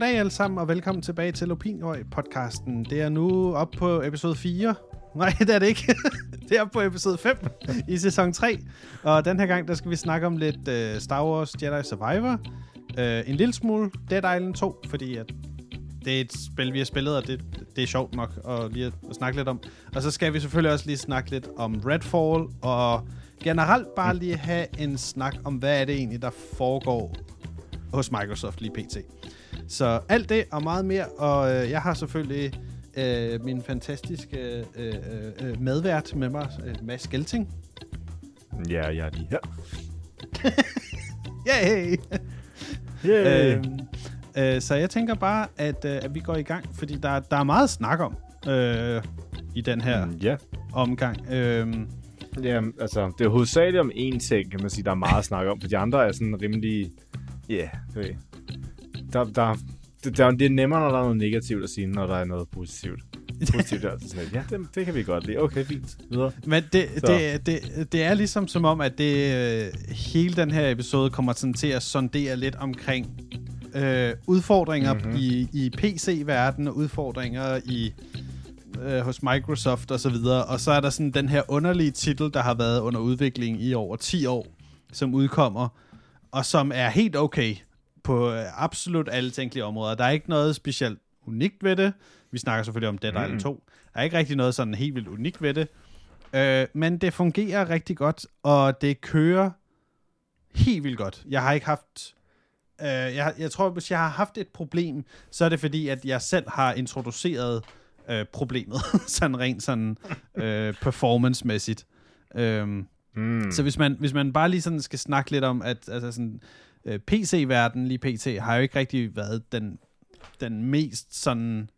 goddag alle sammen, og velkommen tilbage til Lupinøj-podcasten. Det er nu op på episode 4. Nej, det er det ikke. det er på episode 5 i sæson 3. Og den her gang, der skal vi snakke om lidt uh, Star Wars Jedi Survivor. Uh, en lille smule Dead Island 2, fordi at det er et spil, vi har spillet, og det, det er sjovt nok at lige at snakke lidt om. Og så skal vi selvfølgelig også lige snakke lidt om Redfall, og generelt bare lige have en snak om, hvad er det egentlig, der foregår hos Microsoft lige pt. Så alt det og meget mere, og øh, jeg har selvfølgelig øh, min fantastiske øh, øh, medvært med mig, øh, Mads Gelting. Ja, jeg er lige her. Yay! Yay! Øh, øh, så jeg tænker bare, at, øh, at vi går i gang, fordi der, der er meget at snakke om øh, i den her Mm, ja. omgang. Øh, ja, altså, det er hovedsageligt om én ting, kan man sige, der er meget at snakke om, for de andre er sådan rimelig... Ja, yeah, ved der, der, det, der, det er nemmere, når der er noget negativt at sige, når der er noget positivt. Positivt er sådan lidt, ja, det, det kan vi godt lide. Okay, fint. Videre. Men det, Så. det, det, det er ligesom som om, at det øh, hele den her episode kommer sådan til at sondere lidt omkring øh, udfordringer Mhm. mm-hmm. i, i PC-verdenen, og udfordringer i øh, hos Microsoft og så videre. Og så er der sådan den her underlige titel, der har været under udvikling i over 10 år, som udkommer, og som er helt okay på øh, absolut alle tænkelige områder. Der er ikke noget specielt unikt ved det. Vi snakker selvfølgelig om Dead Island Mhm. 2. Der er ikke rigtig noget sådan helt vildt unikt ved det. Øh, men det fungerer rigtig godt, og det kører helt vildt godt. Jeg har ikke haft... Øh, jeg, jeg tror, hvis jeg har haft et problem, så er det fordi, at jeg selv har introduceret øh, problemet, sådan rent sådan øh, performance-mæssigt. Øhm, Mm. så hvis man, hvis man bare lige sådan skal snakke lidt om, at altså sådan, øh, PC-verdenen lige PT har jo ikke rigtig været den, den mest sådan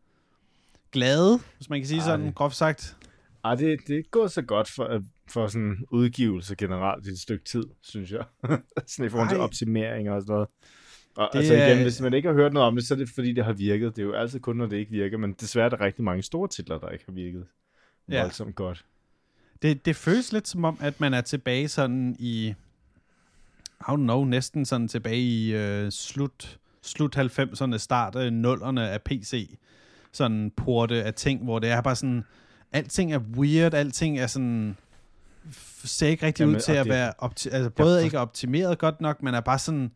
glade, hvis man kan sige Ej. sådan, groft sagt. Ej, det, det er gået så godt for, for sådan udgivelse generelt i et stykke tid, synes jeg. sådan i forhold til optimering og sådan noget. Og Det altså igen, hvis man ikke har hørt noget om det, så er det fordi, det har virket. Det er jo altid kun, når det ikke virker, men desværre er der rigtig mange store titler, der ikke har virket Ja. voldsomt godt. Det, det føles lidt som om, at man er tilbage sådan i, I don't know, næsten sådan tilbage i øh, slut, slut 90'erne, start af 0'erne af PC. Sådan porte af ting, hvor det er bare sådan, alting er weird, alting er sådan, ser ikke rigtig Jamen, ud til at det- være, opti- altså både for- ikke optimeret godt nok, men er bare sådan,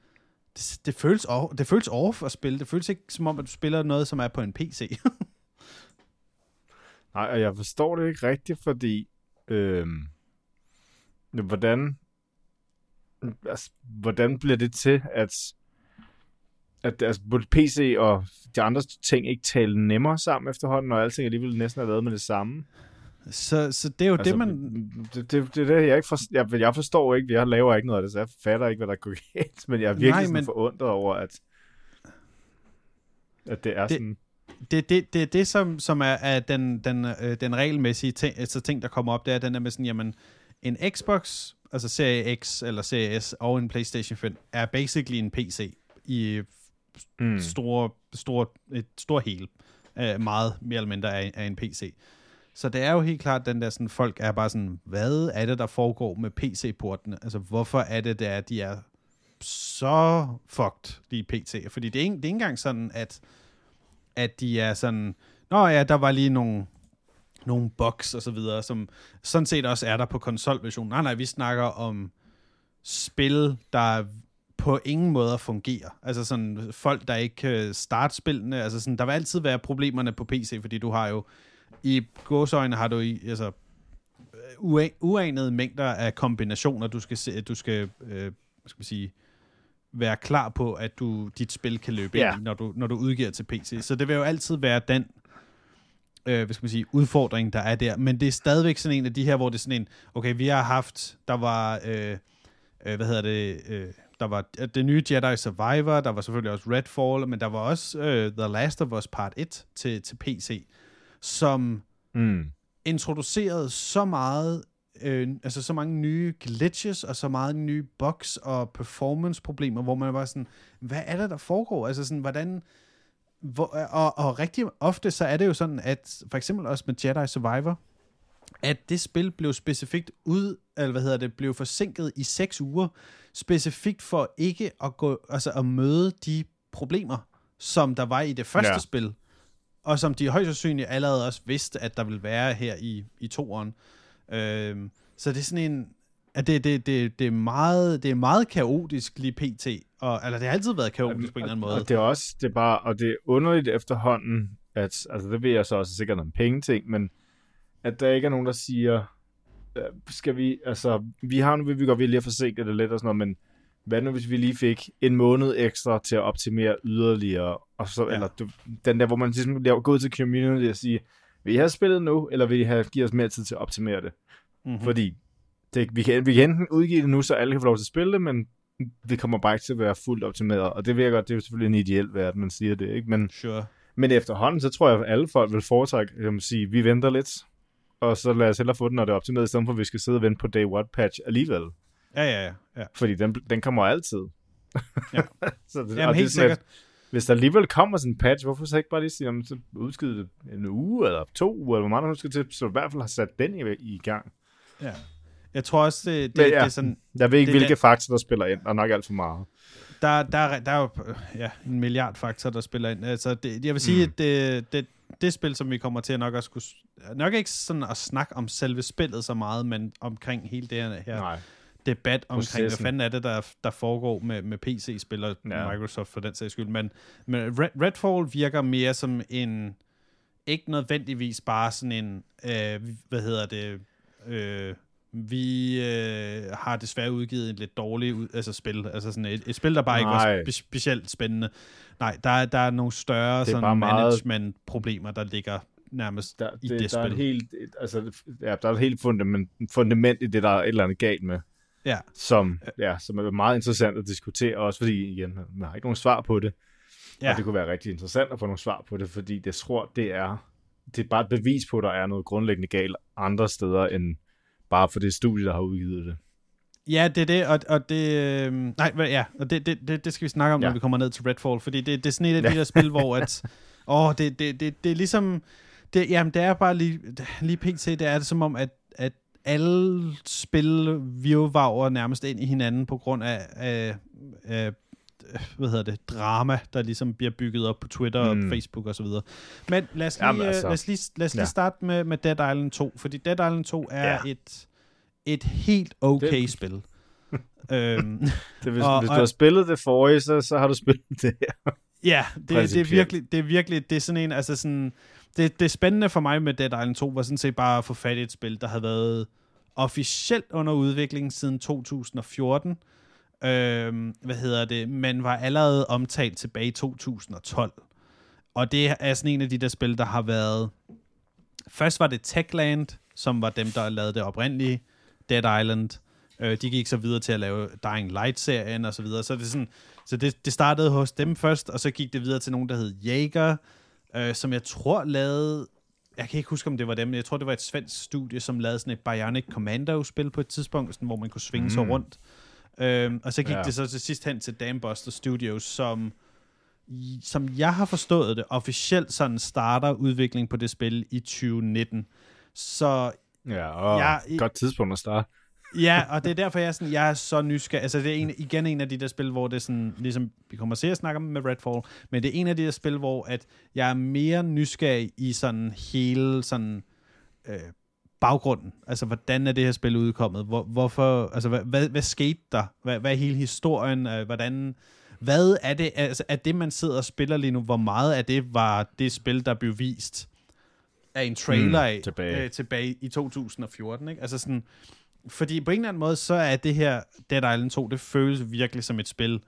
det, det føles off, det føles off at spille. Det føles ikke som om, at du spiller noget, som er på en PC. Nej, og jeg forstår det ikke rigtigt, fordi øhm, hvordan altså, hvordan bliver det til, at at altså, både PC og de andre ting ikke taler nemmere sammen efterhånden, og alting alligevel næsten er lavet med det samme. så, så det er jo altså, det, man... Det, det, det, det, jeg ikke forstår. Jeg, jeg forstår ikke, jeg laver ikke noget af det, så jeg fatter ikke, hvad der går galt, men jeg er virkelig Nej, sådan men- forundret over, at at det er Det- sådan... det, det, det det, som, som er, er den, den, øh, den regelmæssige ting, altså ting, der kommer op, det er den der med sådan, jamen, en Xbox, altså Serie X eller Serie S og en PlayStation 5, er basically en PC i Mm. store, store, et stort hele. Uh, meget mere eller mindre af, af en PC. Så det er jo helt klart den der sådan, folk er bare sådan, hvad er det, der foregår med PC-portene? Altså, hvorfor er det, der de er så fucked, de PC? Fordi det er, ikke, det er ikke engang sådan, at, at de er sådan, nå ja, der var lige nogle, nogle bugs og så videre, som sådan set også er der på konsolversionen. Nej, nej, vi snakker om spil, der på ingen måde fungerer. Altså sådan folk, der ikke kan starte spillene. Altså sådan, der vil altid være problemerne på PC, fordi du har jo i gåsøjne har du i, altså ua- uanede mængder af kombinationer, du skal, se, du skal, øh, skal man sige, være klar på, at du dit spil kan løbe Ja. ind når du, når du udgiver til PC. Så det vil jo altid være den øh, hvad skal man sige, udfordring, der er der. Men det er stadigvæk sådan en af de her, hvor det er sådan en, okay, vi har haft, der var, øh, øh, hvad hedder det, øh, der var øh, det nye Jedi Survivor, der var selvfølgelig også Redfall, men der var også øh, The Last of Us Part 1 til, til PC, som Mm. introducerede så meget, øh, altså så mange nye glitches, og så meget nye bugs og performance-problemer, hvor man var sådan, hvad er det, der foregår? Altså sådan, hvordan... Hvor, og, og rigtig ofte, så er det jo sådan, at for eksempel også med Jedi Survivor, at det spil blev specifikt ud, eller hvad hedder det, blev forsinket i seks uger, specifikt for ikke at gå, altså at møde de problemer, som der var i det første Ja. spil, og som de højst sandsynligt allerede også vidste, at der ville være her i, i toeren. Øhm, så det er sådan en, at det, det, det, det, er meget, det er meget kaotisk lige pt. Og, eller det har altid været kaotisk på en eller anden måde. Og det er også, det er bare, og det er underligt efterhånden, at, altså det ved jeg så også sikkert om penge ting, men at der ikke er nogen, der siger, øh, skal vi, altså, vi har nu, vi godt vil lige have forsinket det lidt og sådan noget, men hvad nu, hvis vi lige fik en måned ekstra til at optimere yderligere, og så, ja. Eller du, den der, hvor man ligesom laver, gå ud til community og sige, vil I have spillet nu, eller vil I have give os mere tid til at optimere det? Mm-hmm. Fordi det, vi, kan, vi kan enten udgive det nu, så alle kan få lov til at spille det, men det kommer bare ikke til at være fuldt optimeret. Og det jeg godt, det er jo selvfølgelig en ideel verden, man siger det, ikke? Men, Sure. men efterhånden, så tror jeg, at alle folk vil foretrække, jeg må sige, vi venter lidt, og så lad os hellere få den, når det er optimeret, i stedet for, at vi skal sidde og vente på day one patch alligevel. Ja, ja, ja. ja. Fordi den, den kommer altid. Ja. så det, Jamen, det helt at sikkert. Hvis der alligevel kommer sådan en patch, hvorfor så ikke bare lige sige, så udskyde det en uge, eller to uger, eller hvor meget du skal til, så i hvert fald har sat den i, i gang. Ja. Jeg tror også, det, det, Men ja. det er sådan, Jeg ved ikke, Det hvilke faktorer, der spiller ind, og nok alt for meget. der, der, er- der er jo øh, ja, en milliard faktorer, der spiller ind. Altså, det, jeg vil sige, Mm. at det, det, det spil, som vi kommer til nok at skulle... Nok ikke sådan at snakke om selve spillet så meget, men omkring hele det her, Nej. debat omkring, hvad Processen. fanden er det, der, der foregår med, med PC-spil og ja. Microsoft for den sags skyld. Men, men Red, Redfall virker mere som en... Ikke nødvendigvis bare sådan en... Øh, hvad hedder det... Øh, vi øh, har desværre udgivet et lidt dårligt ud, altså spil. Altså sådan et, et spil, der bare ikke var Nej. spe- specielt spændende. Nej, der, er- der er nogle større er sådan management-problemer, der ligger nærmest Der, i det, det der er et spil. helt, altså, ja, der er et helt fundament, fundament i det, der er et eller andet galt med, Ja, som, ja, som er meget interessant at diskutere, også fordi, igen, man har ikke nogen svar på det, ja. og det kunne være rigtig interessant at få nogle svar på det, fordi det tror, det er, det er bare et bevis på, at der er noget grundlæggende galt andre steder, end bare for det studie, der har udgivet det. Ja, det er det, og, og det... Øh, nej, ja, og det, det, det, det skal vi snakke om, ja. Ja. når vi kommer ned til Redfall, fordi det, det er sådan et af de Ja. der spil, hvor at... Åh, det, det, det, det er ligesom... Det, jamen, det er bare lige, lige pt, det er det som om, at, at alle spil virvager nærmest ind i hinanden på grund af, af, af hvad hedder det, drama, der ligesom bliver bygget op på Twitter Mm. og Facebook og så videre. Men lad os lige, Jamen, altså, lad os lige, lad os lige ja. starte med, med Dead Island 2, fordi Dead Island 2 er Ja. et, et helt okay Det- spil. øhm, det hvis, Og- hvis du og- har spillet det forrige, så, så har du spillet det her. Ja, det, det, er virkelig, det er virkelig, det er sådan en, altså sådan, det, det spændende for mig med Dead Island 2 var sådan set bare at få fat i et spil, der havde været officielt under udvikling siden 2014. Øhm, hvad hedder det? Men var allerede omtalt tilbage i 2012. Og det er sådan en af de der spil, der har været... Først var det Techland, som var dem, der lavede det oprindelige Dead Island. Øh, de gik så videre til at lave Dying Light-serien og så videre. Så, det, sådan, så det, det startede hos dem først, og så gik det videre til nogen, der hed Jaeger, øh, som jeg tror lavede... Jeg kan ikke huske, om det var dem, men jeg tror, det var et svensk studie, som lavede sådan et Bionic Commando-spil på et tidspunkt, sådan, hvor man kunne svinge mm. sig rundt. Øhm, og så gik Ja. det så til sidst hen til Dambuster Studios, som, som jeg har forstået det, officielt sådan starter udvikling på det spil i 2019. Så Ja, og i- godt tidspunkt at starte. Ja, og det er derfor, jeg er, sådan, jeg er så nysgerrig. Altså, det er en, igen en af de der spil, hvor det er sådan, ligesom vi kommer til at snakke om med Redfall, men det er en af de der spil, hvor at jeg er mere nysgerrig i sådan hele sådan øh, baggrunden. Altså, hvordan er det her spil udkommet? Hvor, hvorfor, altså, hvad, hvad, hvad skete der? Hvad, hvad er hele historien? Øh, hvordan, hvad er det, altså, er det, man sidder og spiller lige nu, hvor meget af det var det spil, der blev vist af en trailer Mm, af tilbage. Øh, tilbage i 2014, ikke? Altså sådan, fordi på en eller anden måde, så er det her Dead Island 2, det føles virkelig som et spil,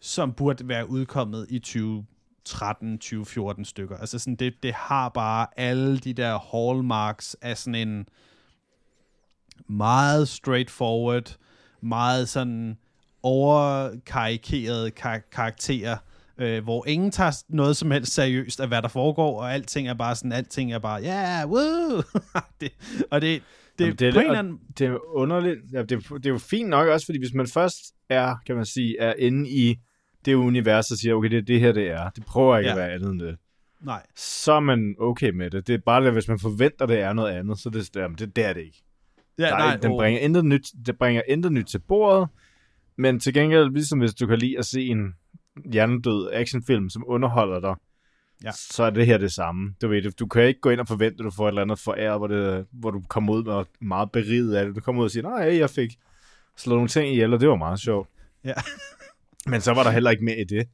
som burde være udkommet i 2013-2014 stykker. Altså sådan, det, det har bare alle de der hallmarks af sådan en meget straightforward, meget sådan overkarikerede kar- karakterer, øh, hvor ingen tager noget som helst seriøst af, hvad der foregår, og alting er bare sådan, alting er bare, ja, yeah, woo! det, og det, det, Jamen, det, er på en anden... det er underligt. Ja, det, det er jo fint nok også, fordi hvis man først er, kan man sige, er inde i det univers, og siger, okay, det er det her, det er. Det prøver ikke Ja. at være andet end det. Nej, Så er man okay med det. Det er bare, det, hvis man forventer, det er noget andet, så det, jamen, det, det er det ikke. ja, Der er, nej, den bringer intet nyt, det bringer intet nyt til bordet, men til gengæld, ligesom hvis du kan lide at se en, hjernedød actionfilm, som underholder dig, Ja. så er det her det samme. Du ved, du kan ikke gå ind og forvente, at du får et eller andet foræret, hvor, det, hvor du kommer ud med meget beriget af det. Du kommer ud og siger, nej, jeg fik slået nogle ting ihjel, og det var meget sjovt. Ja. Men så var der heller ikke mere i det.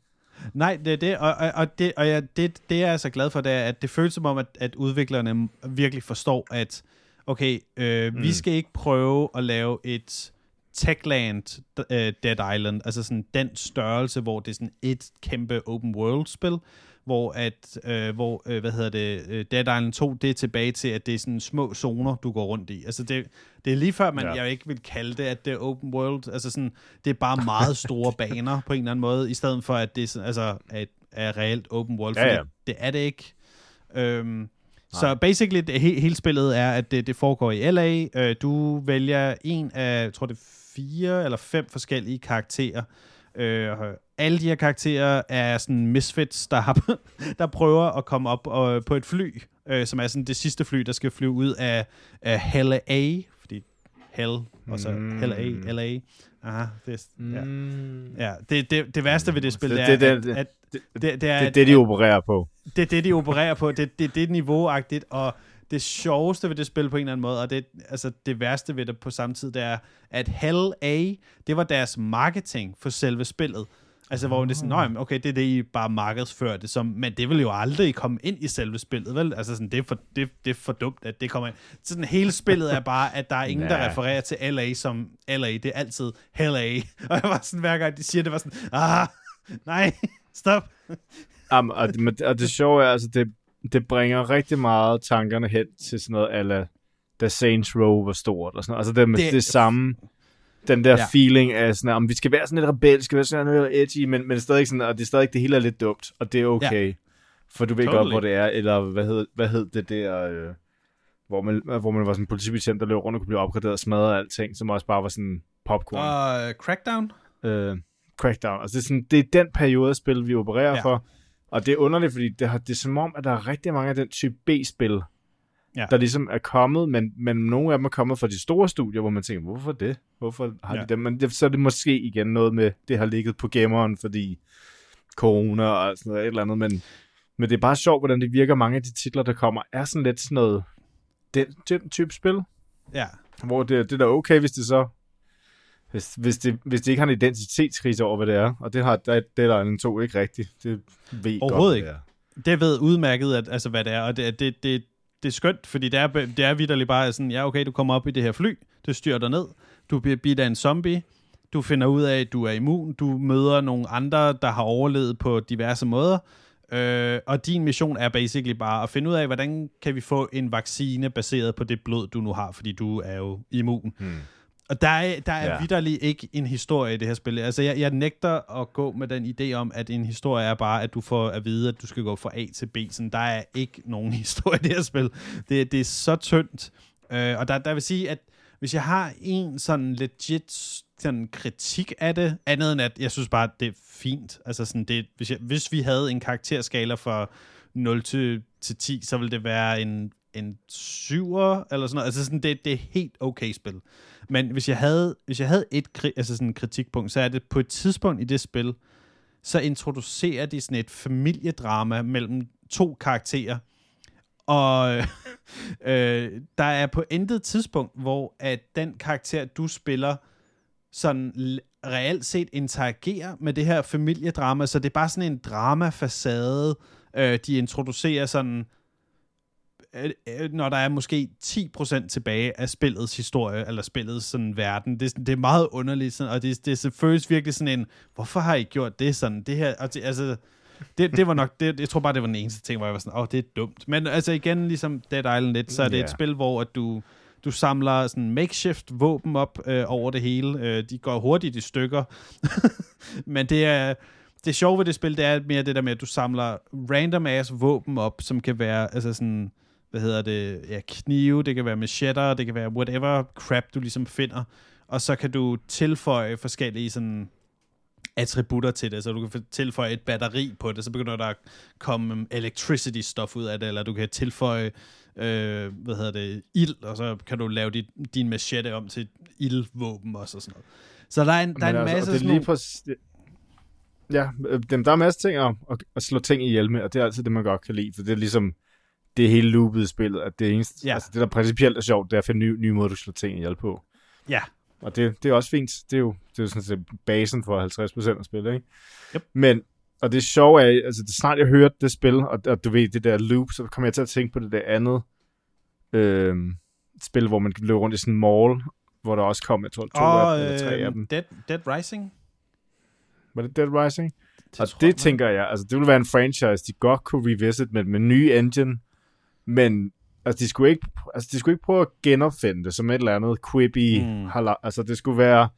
Nej, det er det, og, og, og, det, og ja, det, det er jeg så glad for, det er, at det føles som om, at, at udviklerne virkelig forstår, at okay, øh, mm. vi skal ikke prøve at lave et Techland uh, Dead Island, altså sådan den størrelse, hvor det er sådan et kæmpe open world spil, hvor at, øh, hvor, øh, hvad hedder det, øh, Dead Island 2, det er tilbage til, at det er sådan små zoner, du går rundt i. Altså det, det er lige før, man, ja. jeg ikke vil kalde det, at det er open world, altså sådan, det er bare meget store baner på en eller anden måde, i stedet for, at det er, sådan, altså, er, er reelt open world, Ja, ja. det er det ikke. Øhm, så basically, det, he, hele spillet er, at det, det foregår i LA. Øh, du vælger en af, jeg tror det er fire eller fem forskellige karakterer. Øh, alle de her karakterer er sådan misfits, der, har, der prøver at komme op øh, på et fly, øh, som er sådan det sidste fly, der skal flyve ud af, af Hell A, fordi Hell, og så Mm. Hell A, LA. Aha, det, er- ja. Mm. ja det, det, det værste ved det spil, Det- det, det- er, det- at, at det- det, det, er, Det er det, de opererer på. det er det, de opererer på. Det, det, det er niveauagtigt, og det sjoveste ved det spil på en eller anden måde, og det, altså det værste ved det på samme tid, det er, at Hell A, det var deres marketing for selve spillet. Altså, hvor det er sådan, "Nå, jamen, okay, det er det, I bare markedsfører det som, men det vil jo aldrig komme ind i selve spillet, vel? Altså, sådan, det, er for, det, det er for dumt, at det kommer ind. Sådan, hele spillet er bare, at der er ingen, der refererer til LA som LA. Det er altid Hell A. Og jeg var sådan, hver gang de siger det, var sådan, ah, nej, stop. Jamen, og, det, og det sjove er, altså, det, det bringer rigtig meget tankerne hen til sådan noget, ala, da Saints Row var stort, og sådan noget. Altså, det, Det- det, samme, den der Ja. feeling af sådan, om vi skal være sådan lidt rebelsk, skal være sådan lidt edgy, men, men stadig sådan, og det er stadig, det hele er lidt dumt, og det er okay. Ja. For du ved Totally. godt, hvor det er, eller hvad hed, hvad hed det der, øh, hvor, man, hvor man var sådan en politibetjent, der løb rundt og kunne blive opgraderet og smadret alting, som også bare var sådan popcorn. Og uh, Crackdown? øh, Crackdown. Altså, det er, sådan, det er den periode af spil, vi opererer ja. for. Og det er underligt, fordi det, har, det er som om, at der er rigtig mange af den type B-spil, Ja. der ligesom er kommet, men, men nogle af dem er kommet fra de store studier, hvor man tænker, hvorfor det? Hvorfor har ja. de dem? Men det, så er det måske igen noget med, det har ligget på gameren, fordi corona og sådan noget, et eller andet, men, men det er bare sjovt, hvordan det virker. Mange af de titler, der kommer, er sådan lidt sådan noget, den, den type spil, Ja. hvor det, det er da okay, hvis det så hvis, hvis, det, hvis det ikke har en identitetskrise over, hvad det er, og det har Dead Dead Island 2 ikke rigtigt. Det ved godt, Overhovedet hvad ikke. det det ved udmærket, at, altså, hvad det er, og det, det, det, det er skønt, fordi det er, det er vidderligt bare sådan, ja, okay, du kommer op i det her fly, det styrer dig ned, du bliver bidt af en zombie, du finder ud af, at du er immun, du møder nogle andre, der har overlevet på diverse måder, øh, og din mission er basically bare at finde ud af, hvordan kan vi få en vaccine baseret på det blod, du nu har, fordi du er jo immun. Hmm. Og der er, der er ja. Vidderligt ikke en historie i det her spil. Altså, jeg, jeg nægter at gå med den idé om, at en historie er bare, at du får at vide, at du skal gå fra A til B. Sådan, der er ikke nogen historie i det her spil. Det, det er så tyndt. Øh, og der, der vil sige, at hvis jeg har en sådan legit sådan kritik af det, andet end at jeg synes bare, at det er fint. Altså sådan, det, hvis, jeg, hvis vi havde en karakterskala fra 0 til, til 10, så ville det være en, en syver, eller sådan noget. Altså sådan, det, det er helt okay spil. Men hvis jeg havde, hvis jeg havde et kri- altså sådan kritikpunkt, så er det på et tidspunkt i det spil, så introducerer de sådan et familiedrama mellem to karakterer. Og øh, der er på intet tidspunkt, hvor at den karakter, du spiller, sådan reelt set interagerer med det her familiedrama, så det er bare sådan en drama-facade, øh, de introducerer sådan, når der er måske 10% tilbage af spillets historie, eller spillets sådan verden. Det, er det er meget underligt, sådan, og det, det føles virkelig sådan en, hvorfor har I gjort det sådan? Det her, og det, altså, det, det var nok, det, jeg tror bare, det var den eneste ting, hvor jeg var sådan, åh, oh, det er dumt. Men altså igen, ligesom Dead Island lidt, så er det Ja. et spil, hvor at du, du samler sådan makeshift våben op øh, over det hele. Øh, de går hurtigt i stykker. Men det er, det sjove ved det spil, det er mere det der med, at du samler random ass våben op, som kan være, altså sådan, hvad hedder det, ja, knive, det kan være machetter, det kan være whatever crap, du ligesom finder. Og så kan du tilføje forskellige sådan attributter til det, så du kan tilføje et batteri på det, så begynder der at komme electricity stuff ud af det, eller du kan tilføje, øh, hvad hedder det, ild, og så kan du lave dit, din machete om til et ildvåben også og sådan noget. Så der er en, der er en altså, masse det er lige præcis, Ja, øh, dem, der er masser af ting at, at, at slå ting ihjel med, og det er altid det, man godt kan lide, for det er ligesom, det hele loopet i spillet, at det eneste, Ja. altså det der principielt er sjovt, det er at finde nye, nye måder, du slår ting ihjel på. Ja. Og det, det er også fint. Det er jo, det er jo sådan set basen for 50% af spillet, ikke? Yep. Men, og det sjove er, altså det snart jeg hørte det spil, og, og du ved, det der loop, så kommer jeg til at tænke på det der andet øh, spil, hvor man løber rundt i sådan en mall, hvor der også kom, jeg tror, to Og af, eller tre af øh, dem. Dead, Dead Rising? Var det Dead Rising? Det og det jeg, tænker jeg, altså det ville være en franchise, de godt kunne revisit med, med nye engine, men altså de skulle ikke, altså de skulle ikke prøve at genopfinde det som et eller andet quippy, Mm. hala, altså det skulle være,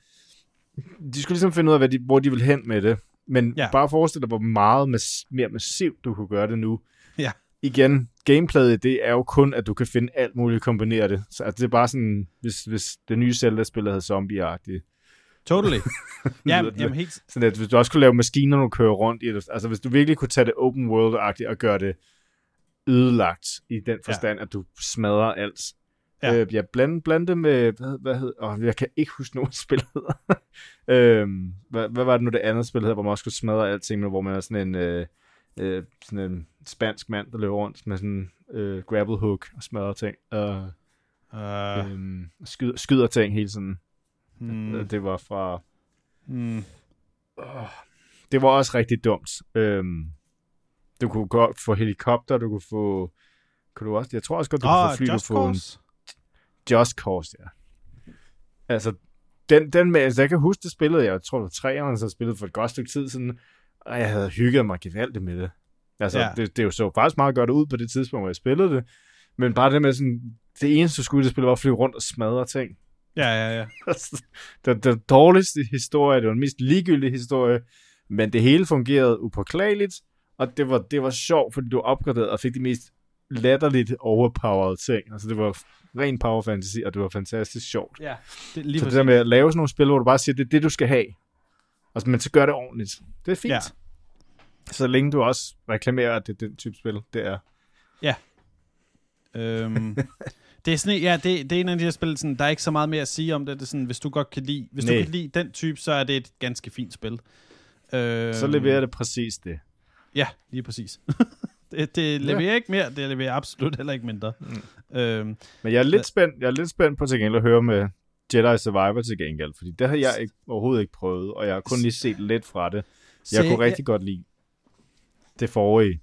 de skulle ligesom finde ud af, hvad de, hvor de ville hen med det, men Ja. bare forestil dig, hvor meget mas- mere massivt du kunne gøre det nu. Ja. Igen, gameplayet det er jo kun, at du kan finde alt muligt kombinere det. Så altså, det er bare sådan, hvis, hvis det nye Zelda-spil havde zombie-agtigt. Totally. ja, jamen helt... Sådan at hvis du også kunne lave maskiner, du kører rundt i det. Altså hvis du virkelig kunne tage det open world-agtigt og gøre det ødelagt i den forstand, ja. at du smadrer alt. Ja. Øh, ja, blande, blande det med, hvad, hvad hed, oh, jeg kan ikke huske nogen spil hedder. øhm, hvad, hvad, var det nu det andet spil hedder, hvor man også kunne smadre alting, men hvor man er sådan en, øh, øh, sådan en spansk mand, der løber rundt med sådan en øh, grapple hook og smadrer ting. Og Uh, øhm, skyder, skyder ting hele tiden. hmm, Mm. Det var fra hmm. det var også rigtig dumt. Øhm, du kunne godt få helikopter, du kunne få... Kunne du også, jeg tror også godt, du kunne Ah, få fly, Just du kunne få en? Just Cause, ja. Altså, den, den med, altså, jeg kan huske det spillede, jeg tror, det var treeren, så spillede for et godt stykke tid siden, og jeg havde hygget mig gevaldigt med det. Altså, Ja. det, det jo så faktisk meget godt ud på det tidspunkt, hvor jeg spillede det, men bare det med sådan, det eneste, du skulle i det spil, var at flyve rundt og smadre ting. Ja, ja, ja. det, det dårligste historie, det var den mest ligegyldige historie, men det hele fungerede upåklageligt, og det var, det var sjovt, fordi du opgraderede og fik de mest latterligt overpowered ting. Altså det var ren power fantasy, og det var fantastisk sjovt. ja. Det, lige så det præcis. der med at lave sådan nogle spil, hvor du bare siger, det er det, du skal have. Altså, men så gør det ordentligt. Det er fint. Ja. Ja. Så længe du også reklamerer, at det er den type spil, det er. Øhm, det er sådan, ja, det, det er en af de her spil, sådan, der er ikke så meget mere at sige om det. det er sådan, hvis du godt kan lide, hvis du Nej. kan lide den type, så er det et ganske fint spil. Øhm, Så leverer det præcis det. Ja, lige præcis. det, det leverer ikke mere, det leverer absolut heller ikke mindre. Mm. Øhm, Men jeg er lidt spændt, jeg er lidt spændt på til gengæld at høre med Jedi Survivor til gengæld, fordi det har jeg ikke, overhovedet ikke prøvet, og jeg har kun lige set lidt fra det. Jeg se- kunne rigtig godt lide det forrige.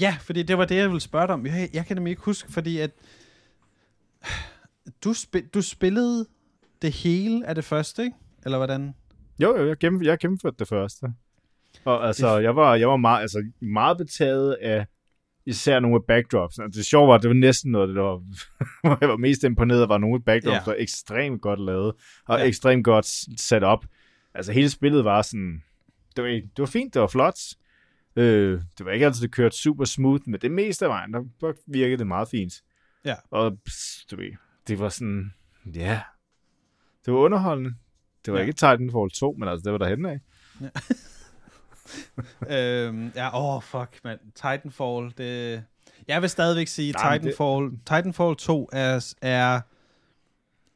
Ja, fordi det var det, jeg ville spørge dig om. Jeg, jeg kan nemlig ikke huske, fordi at du, spi- du spillede det hele af det første, ikke? Eller hvordan? Jo, jo, jeg, gennem, jeg gennemførte det første. Og altså, jeg var, jeg var meget, altså, meget betaget af især nogle af backdrops. Altså, det sjove var, at det var næsten noget, det var, hvor jeg var mest imponeret, var nogle af backdrops, Ja. der var ekstremt godt lavet, og Ja. ja. ekstremt godt sat op. Altså, hele spillet var sådan, det var, det var fint, det var flot. Øh, det var ikke altid, det kørte super smooth, men det meste af vejen, der virkede det meget fint. Ja. Og pss, du ved, det var sådan, ja, det var underholdende. Det var Ja. ja. ikke Titanfall 2, men altså, det var derhen af. øhm, ja, åh, oh, fuck, mand. Titanfall, det... Jeg vil stadigvæk sige, Nej, men det- Titanfall, Titanfall 2 er, er,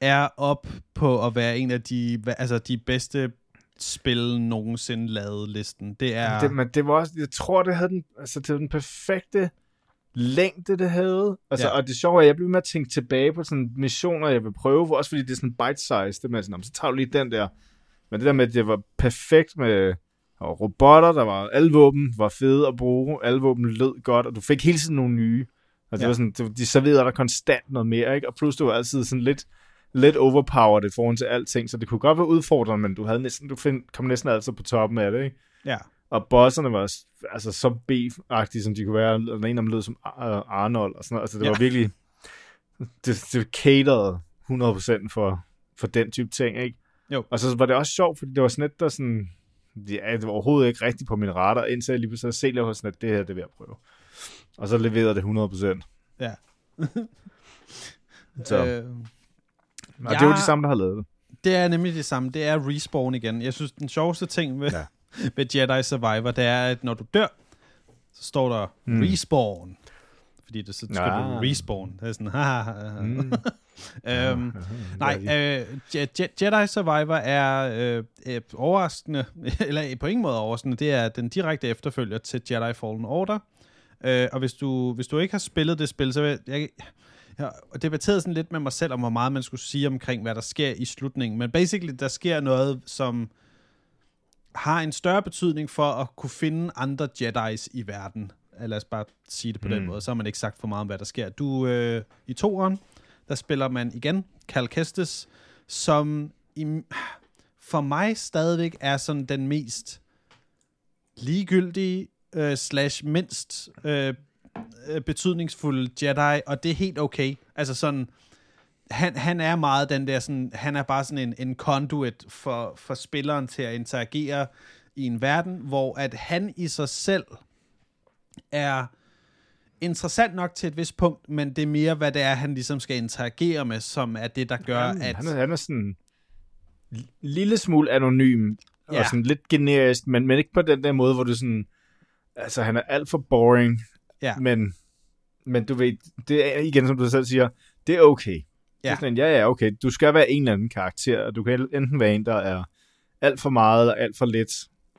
er op på at være en af de, altså de bedste spil nogensinde lavet listen. Det er... Det, men det var også, jeg tror, det havde den, altså, det var den perfekte længde, det havde. Altså, Ja. Og det sjove er, at jeg blev med at tænke tilbage på sådan missioner, jeg vil prøve, også fordi det er sådan bite-size, det med sådan, "Nå, men så tager du lige den der. Men det der med, at det var perfekt med og robotter, der var, alle våben var fede at bruge, alle våben lød godt, og du fik hele tiden nogle nye. Og det Ja. var sådan, de serverede dig konstant noget mere, ikke? Og plus, du var altid sådan lidt, lidt overpowered i forhold til alting, så det kunne godt være udfordrende, men du havde næsten, du find, kom næsten altid på toppen af det, ikke? Ja. Og bosserne var altså så beef-agtige, som de kunne være. Og ene af dem lød som Ar- Arnold og sådan noget. Altså, det ja. var virkelig... Det, det caterede 100% for, for den type ting, ikke? Jo. Og så var det også sjovt, fordi det var sådan lidt, der sådan... Ja, det var overhovedet ikke rigtigt på min radar, indtil jeg lige pludselig se lidt sådan, at det her, det vil jeg prøve. Og så leverede det 100%. Ja. Så, øh, og det er ja. jo de samme, der har lavet det. Det er nemlig det samme. Det er respawn igen. Jeg synes, den sjoveste ting ved, ja. Ja. ved Jedi Survivor, det er, at når du dør, så står der. Mm. respawn. Fordi det, så skal Ah. du respawn. Det er sådan, haha. Mm. øhm, nej, øh, Je- Je- Jedi Survivor er øh, øh, overraskende, eller på ingen måde overraskende, det er den direkte efterfølger til Jedi Fallen Order. Øh, og hvis du, hvis du ikke har spillet det spil, så vil jeg, jeg, debatteret sådan lidt med mig selv om, hvor meget man skulle sige omkring, hvad der sker i slutningen. Men basically, der sker noget, som har en større betydning for at kunne finde andre Jedis i verden. Lad os bare sige det på mm. den måde. Så har man ikke sagt for meget om, hvad der sker. Du, øh, i toeren, der spiller man igen Cal Kestis, som i, for mig stadigvæk er sådan den mest ligegyldige øh, slash mindst øh, øh, betydningsfulde Jedi, og det er helt okay. Altså sådan, han, han er meget den der sådan, han er bare sådan en, en conduit for, for spilleren til at interagere i en verden, hvor at han i sig selv er interessant nok til et vist punkt, men det er mere, hvad det er, han ligesom skal interagere med, som er det, der gør, han, at... han, er, han er sådan en lille smule anonym, ja. Og sådan lidt generisk, men, men ikke på den der måde, hvor du sådan, altså han er alt for boring, Ja. men, men du ved, det er igen, som du selv siger, det er okay. Det Ja. er sådan, en, ja, ja, okay, du skal være en eller anden karakter, og du kan enten være en, der er alt for meget eller alt for lidt,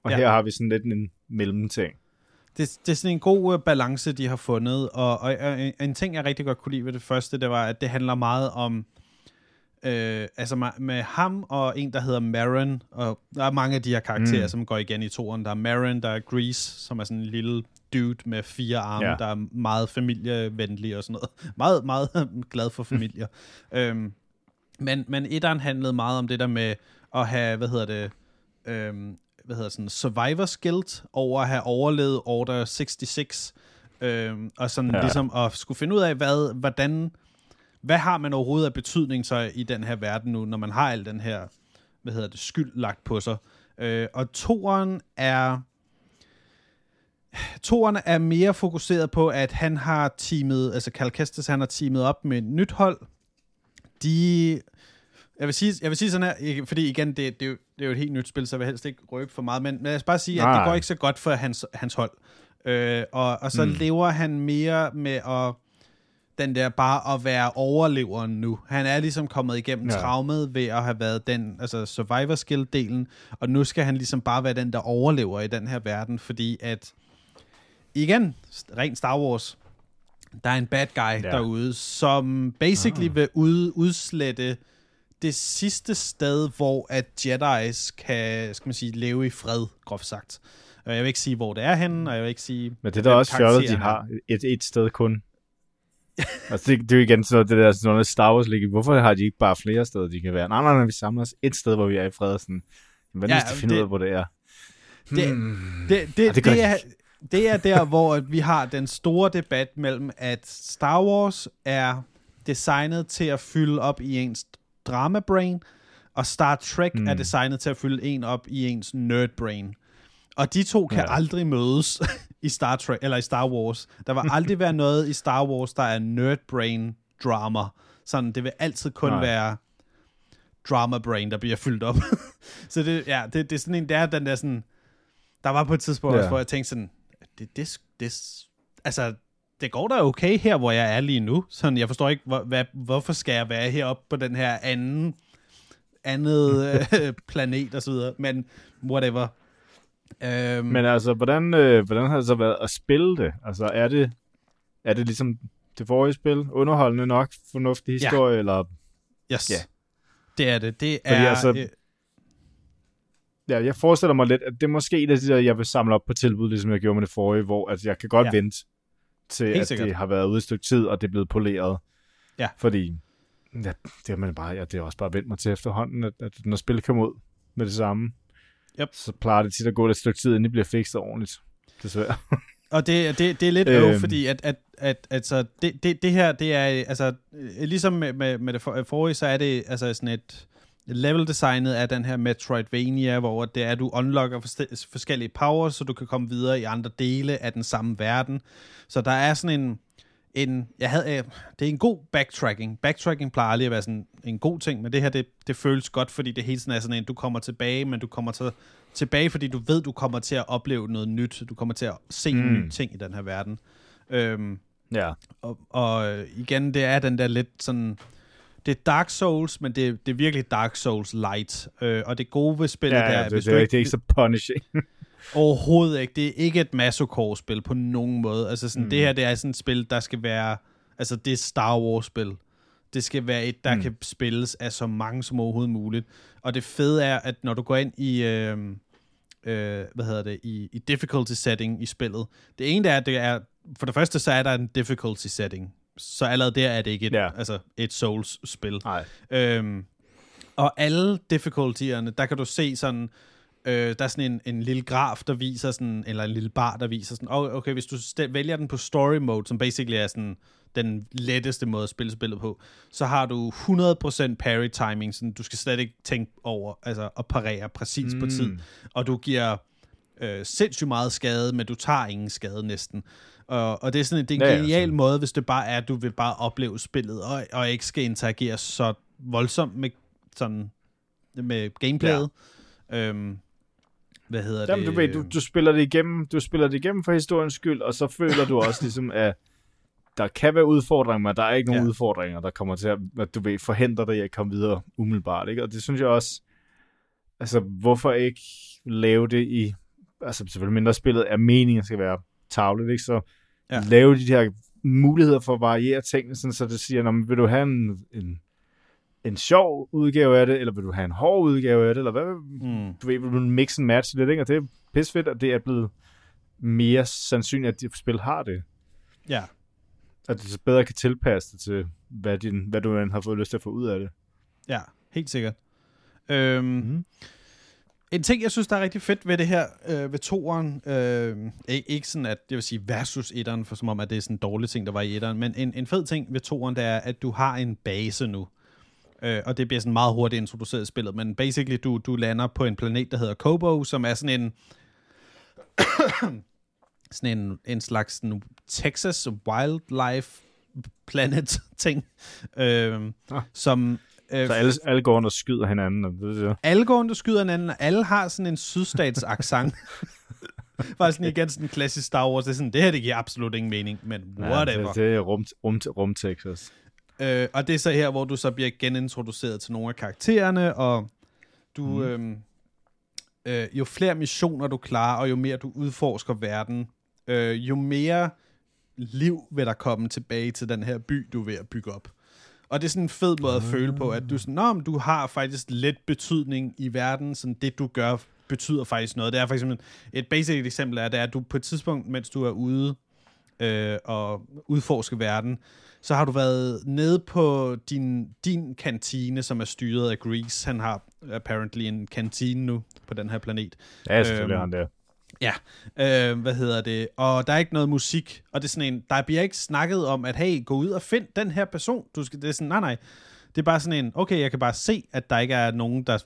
og ja. her har vi sådan lidt en mellemting. Det, det er sådan en god uh, balance, de har fundet, og, og, og en- en ting, jeg rigtig godt kunne lide ved det første, det var, at det handler meget om, øh, altså med, med ham og en, der hedder Marin, og der er mange af de her karakterer, mm. Som går igen i toren. Der er Marin, der er Grease, som er sådan en lille dude med fire arme, ja. Ja. der er meget familievenlig og sådan noget. Meget, meget glad for familier. øhm, men, men etteren handlede meget om det der med at have, hvad hedder det, øhm, hvad hedder sådan, survivor's guilt over at have overlevet Order 66, øhm, og sådan ja. Ligesom at skulle finde ud af, hvad, hvordan, hvad har man overhovedet af betydning så i den her verden nu, når man har al den her, hvad hedder det, skyld lagt på sig. Øh, og toeren er, toeren er mere fokuseret på, at han har teamet, altså Cal Kestis, han har teamet op med et nyt hold. De, jeg vil sige, jeg vil sige sådan her, fordi igen, det, det, er jo, det er jo et helt nyt spil, så jeg vil helst ikke røbe for meget, men, men lad os bare sige, at det Nej. går ikke så godt for hans, hans hold. Øh, og, og så mm. Lever han mere med at den der bare at være overleveren nu. Han er ligesom kommet igennem ja. Traumet ved at have været den, altså survivor skill-delen, og nu skal han ligesom bare være den, der overlever i den her verden, fordi at, igen, rent Star Wars, der er en bad guy. Ja. derude, som basically ah. vil ud, udslette det sidste sted, hvor at Jedi's kan, skal man sige, leve i fred, groft sagt. Og jeg vil ikke sige, hvor det er henne, og jeg vil ikke sige... Men det er da også fjollet, de har et, et sted kun. altså, det, det er jo igen sådan noget, det der sådan noget Star Wars ligge. Hvorfor har de ikke bare flere steder, de kan være? Nej, nej, nej, vi samler os et sted, hvor vi er i fred. Sådan, hvad Ja, ja, skal finde det- ud af, hvor det er? Det, Hmm. det, det, det gør det, de er, det er der, hvor at vi har den store debat mellem, at Star Wars er designet til at fylde op i ens drama-brain, og Star Trek mm. er designet til at fylde en op i ens nerd-brain. Og de to kan ja. Aldrig mødes i Star Trek eller i Star Wars. Der vil aldrig være noget i Star Wars, der er nerd-brain drama. Sådan, det vil altid kun Nej. Være drama brain, der bliver fyldt op. så det, ja, det, det er sådan en, det er den der sådan, der var på et tidspunkt Ja. også, hvor jeg tænkte sådan, det, det, det, altså, det går da okay her, hvor jeg er lige nu. Sådan, jeg forstår ikke, hvor, hvad, hvorfor skal jeg være heroppe på den her anden, andet øh, planet og så videre, men whatever. Øhm, Men altså, hvordan, øh, hvordan har det så været at spille det? Altså, er det, er det ligesom det forrige spil? Underholdende nok? Fornuftig Ja. historie? Eller yes, ja. det er det. Det Fordi er, altså, øh, ja, jeg forestiller mig lidt, at det er måske et af de der, jeg vil samle op på tilbud, ligesom jeg gjorde med det forrige, hvor at jeg kan godt Ja. ja. vente til, Helt at sikkert. det har været ude et stykke tid, og det er blevet poleret. Ja. Fordi ja, det, er man bare, ja, det er også bare vendt mig til efterhånden, at, at når spillet kommer ud med det samme, Yep. så plejer det tit at gå et stykke tid, inden det bliver fikset ordentligt. Desværre. Og det, det, det er lidt øv, Øhm. fordi at, at, at altså, det, det, det her, det er, altså, øh, ligesom med, med, med det for- forrige, så er det altså sådan et level-designet af den her Metroidvania, hvor det er, at du unlocker forskellige powers, så du kan komme videre i andre dele af den samme verden. Så der er sådan en, en jeg havde, øh, det er en god backtracking. Backtracking plejer aldrig at være sådan en god ting, men det her, det, det føles godt, fordi det hele tiden er sådan en, du kommer tilbage, men du kommer til, tilbage, fordi du ved, du kommer til at opleve noget nyt. Du kommer til at se mm. Nye ting i den her verden. Øhm, Ja. Og, og igen, det er den der lidt sådan... Det er Dark Souls, men det, det er virkelig Dark Souls light. Øh, og det gode ved spillet Ja, der, ja, er, det, hvis det, du er, ikke, det er ikke så punishing. Overhovedet ikke. Det er ikke et Masocore-spil på nogen måde. Altså sådan, mm. det her, det er sådan et spil, der skal være... Altså, det er Star Wars-spil. Det skal være et, der mm. kan spilles af så mange som overhovedet muligt. Og det fede er, at når du går ind i... Øh, øh, hvad hedder det? I, I difficulty setting i spillet. Det ene der er, det er... For det første, så er der en difficulty setting. Så allerede der er det ikke et, Ja. altså et Souls-spil. Nej. Øhm, og alle difficultyerne, der kan du se sådan, øh, der er sådan en, en lille graf, der viser sådan, eller en lille bar, der viser sådan, oh, okay, hvis du vælger den på story mode, som basically er sådan den letteste måde at spille spillet på, så har du 100% parry timing, sådan du skal slet ikke tænke over, altså at parere præcis mm. på tid, og du giver øh, sindssygt meget skade, men du tager ingen skade næsten. Og, og det er sådan det er en Ja, ja, ja, genial sådan. måde, hvis det bare er, at du vil bare opleve spillet, og, og ikke skal interagere så voldsomt med, sådan, med gameplayet. Ja. Øhm, hvad hedder Jamen, det? du ved, du, du, spiller det igennem, du spiller det igennem for historiens skyld, og så føler du også ligesom, at der kan være udfordringer, men der er ikke nogen Ja. ja. udfordringer, der kommer til at, at, du ved, forhindre dig i at komme videre umiddelbart, ikke? Og det synes jeg også, altså, hvorfor ikke lave det i, altså selvfølgelig mindre spillet er meningen skal være tavlet, ikke? Så Ja. lave de her muligheder for at variere tingene, sådan, så det siger, "Nå, men vil du have en, en, en sjov udgave af det, eller vil du have en hård udgave af det, eller hvad, Mm. du ved, vil du mix and match lidt, ikke? Og det er pissefedt, at det er blevet mere sandsynligt, at de spil har det. Ja, At det så bedre kan tilpasse det til, hvad, din, hvad du har fået lyst til at få ud af det. ja, helt sikkert. Øhm, Mhm. En ting, jeg synes, der er rigtig fedt ved det her, øh, ved toeren, øh, ikke, sådan at, jeg vil sige versus etteren, for som om, at det er sådan en dårlig ting, der var i etteren, men en, en fed ting ved toeren, det er, at du har en base nu. Øh, og det bliver sådan meget hurtigt introduceret i spillet, men basically, du, du lander på en planet, der hedder Kobo, som er sådan en, sådan en, en slags sådan Texas Wildlife Planet ting, øh, Ah. som... Øh, Så alle, alle går og skyder hinanden. Og det, det. alle går og skyder hinanden, og alle har sådan en sydstats accent. Bare sådan igen sådan en klassisk Star Wars. Det er sådan, det her, det giver absolut ingen mening, men whatever. Ja, det, det er rum, rum, rum Texas. Øh, og det er så her, hvor du så bliver genintroduceret til nogle af karaktererne, og du, mm. øhm, øh, jo flere missioner du klarer, og jo mere du udforsker verden, øh, jo mere liv vil der komme tilbage til den her by, du er ved at bygge op. Og det er sådan en fed måde at føle på, at du, sådan, Nå, men du har faktisk lidt betydning i verden, sådan det du gør betyder faktisk noget. Det er for eksempel, et basic eksempel er, det er, at du på et tidspunkt, mens du er ude øh, og udforske verden, så har du været nede på din, din kantine, som er styret af Grease. Han har apparently en kantine nu på den her planet. Ja, selvfølgelig Øhm, han der. Ja, øh, hvad hedder det? Og der er ikke noget musik, og det er sådan en, der bliver ikke snakket om, at hey, gå ud og find den her person. Du skal, det er sådan, nej, nej. Det er bare sådan en, okay, jeg kan bare se, at der ikke er nogen, der,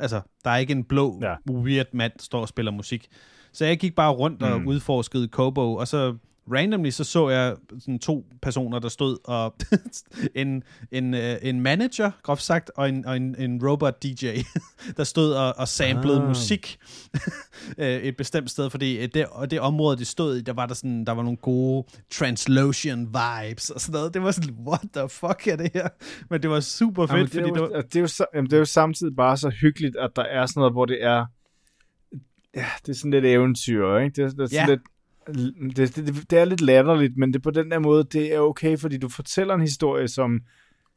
altså, der er ikke en blå, ja. Weird mand, der står og spiller musik. Så jeg gik bare rundt og Mm. udforskede Kobo, og så randomly så så jeg sådan to personer, der stod og en, en, øh, en manager, groft sagt, og en, og en, en robot DJ, der stod og, og samplede ah. Musik øh, et bestemt sted, fordi øh, det, og det område, det stod i, der var der sådan, der var nogle gode translotion vibes og sådan noget. Det var sådan, what the fuck er det her? Men det var super fedt, Jamen, det, er fordi jo, det var, det, er jo, sa- jamen, det er jo samtidig bare så hyggeligt, at der er sådan noget, hvor det er... Ja, det er sådan lidt eventyr, ikke? Det, er- det er sådan Ja. lidt... Det, det, det, er lidt latterligt, men det på den der måde, det er okay, fordi du fortæller en historie, som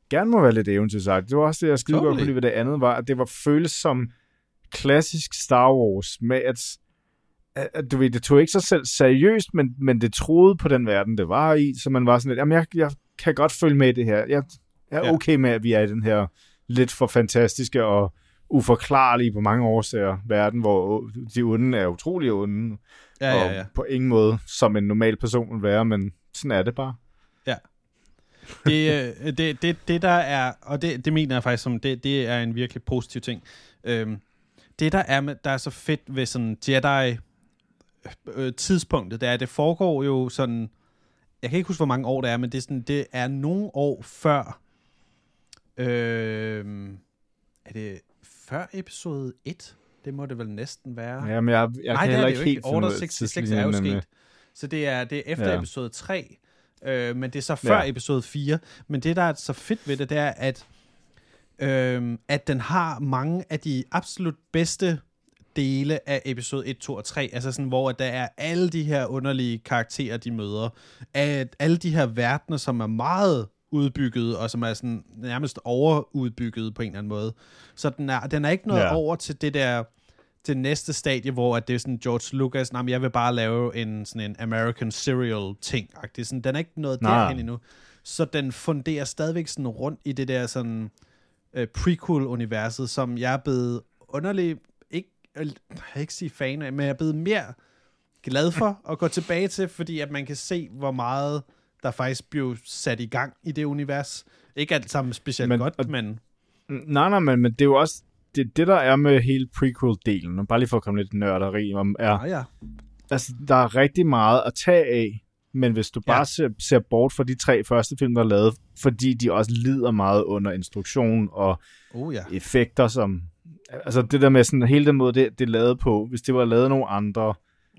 gerne må være lidt eventyrsagt. Det var også det, jeg skide godt kunne lide ved det andet, var, at det var føles som klassisk Star Wars, med at, at, at du ved, det tog ikke sig selv seriøst, men, men det troede på den verden, det var i, så man var sådan lidt, jamen jeg, jeg kan godt følge med i det her. Jeg er Ja. okay med, at vi er i den her lidt for fantastiske og uforklarlige på mange årsager verden, hvor de onde er utrolig onde, ja, ja, og ja. på ingen måde som en normal person vil være, men sådan er det bare. det, øh, det, det, det der er, og det, det mener jeg faktisk som, det, det er en virkelig positiv ting. Øhm, det der er, med, der er så fedt ved sådan Jedi øh, tidspunktet, det er, at det foregår jo sådan, jeg kan ikke huske, hvor mange år det er, men det er, sådan, det er nogle år før, øh, er det før episode 1? Det må det vel næsten være. Ja, men jeg, jeg Nej, kan heller er ikke helt ikke. Order ud af 66 er jo sket. Så det er, det er efter. Ja. episode 3, Øh, men det er så før Ja. episode 4. Men det, der er så fedt ved det, det er, at, øh, at den har mange af de absolut bedste dele af episode 1, 2 og 3, altså sådan, hvor der er alle de her underlige karakterer, de møder, at alle de her verdener, som er meget udbygget, og som er sådan nærmest overudbygget på en eller anden måde. Så den er, den er ikke noget Ja. over til det der til næste stadie, hvor at det er sådan George Lucas, nej, men jeg vil bare lave en sådan en American serial ting. -agtig. Sådan, den er ikke noget Nej. derhen endnu. Så den funderer stadigvæk sådan rundt i det der sådan øh, prequel-universet, som jeg er blevet underlig, ikke, jeg vil ikke sige fan af, men jeg er blevet mere glad for at gå tilbage til, fordi at man kan se, hvor meget der faktisk blev sat i gang i det univers. Ikke alt sammen specielt men, godt, og- men Nej, nej, men, men det er jo også... Det, det, der er med hele prequel-delen, bare lige for at komme lidt nørderi om, er, ja, ja. altså, der er rigtig meget at tage af, men hvis du Ja. bare ser, ser bort fra de tre første film, der er lavet, fordi de også lider meget under instruktion og Oh ja. effekter, som... Altså det der med sådan, hele den måde, det, det er lavet på, hvis det var lavet nogle andre... Ja.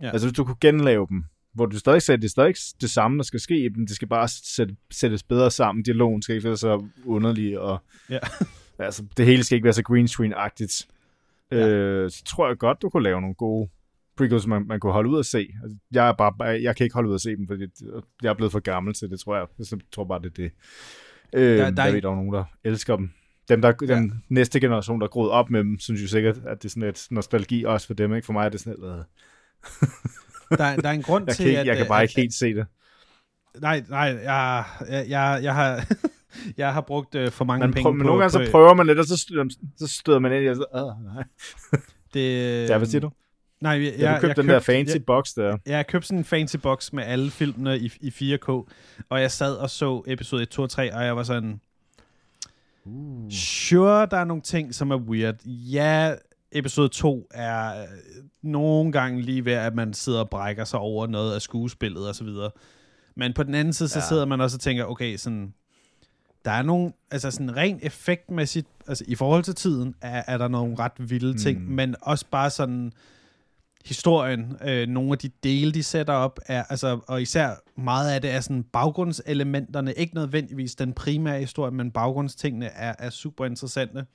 Ja. Altså hvis du kunne genlave dem, hvor du stadig sagde, det er stadig det samme, der skal ske dem, det skal bare sætte, sættes bedre sammen, dialogen skal ikke være så underlig, og Ja. altså, det hele skal ikke være så green screen-agtigt. Ja. Øh, så tror jeg godt, du kunne lave nogle gode prequels, man, man kunne holde ud at se. Altså, jeg, er bare, jeg kan ikke holde ud at se dem, fordi jeg er blevet for gammel til det, tror jeg. Jeg tror bare, det er det. Øh, Der- der, er jeg ved, der er nogen, der elsker dem. Dem, der, Ja. den næste generation, der er groet op med dem, synes jo sikkert, at det er sådan et nostalgi også for dem. Ikke? For mig er det sådan lidt... Der, der er en grund Jeg til, ikke, at... jeg kan øh, bare at, ikke helt se det. Nej, nej, jeg, jeg, jeg, jeg har... jeg har brugt øh, for mange Man penge prøver, men på... nogle gange på, så prøver man lidt, og så støder, så støder man ind i, og så, nej. det, Ja, hvad siger du? Nej, jeg, Ja, jeg, du købte jeg den der fancy Jeg, box der. jeg har købt sådan en fancy box med alle filmene i, i 4K, og jeg sad og så episode 1, 2 og 3, og jeg var sådan... Uh. Sure, der er nogle ting, som er weird. Ja, episode 2 er øh, nogle gange lige ved, at man sidder og brækker sig over noget af skuespillet og så videre. Men på den anden side, så Ja. sidder man også og tænker, okay, sådan, der er nogle, altså sådan rent effektmæssigt, altså i forhold til tiden, er, er der nogle ret vilde ting, Mm. men også bare sådan historien, øh, nogle af de dele, de sætter op, er, altså, og især meget af det er sådan baggrundselementerne, ikke nødvendigvis den primære historie, men baggrundstingene er, er super interessante.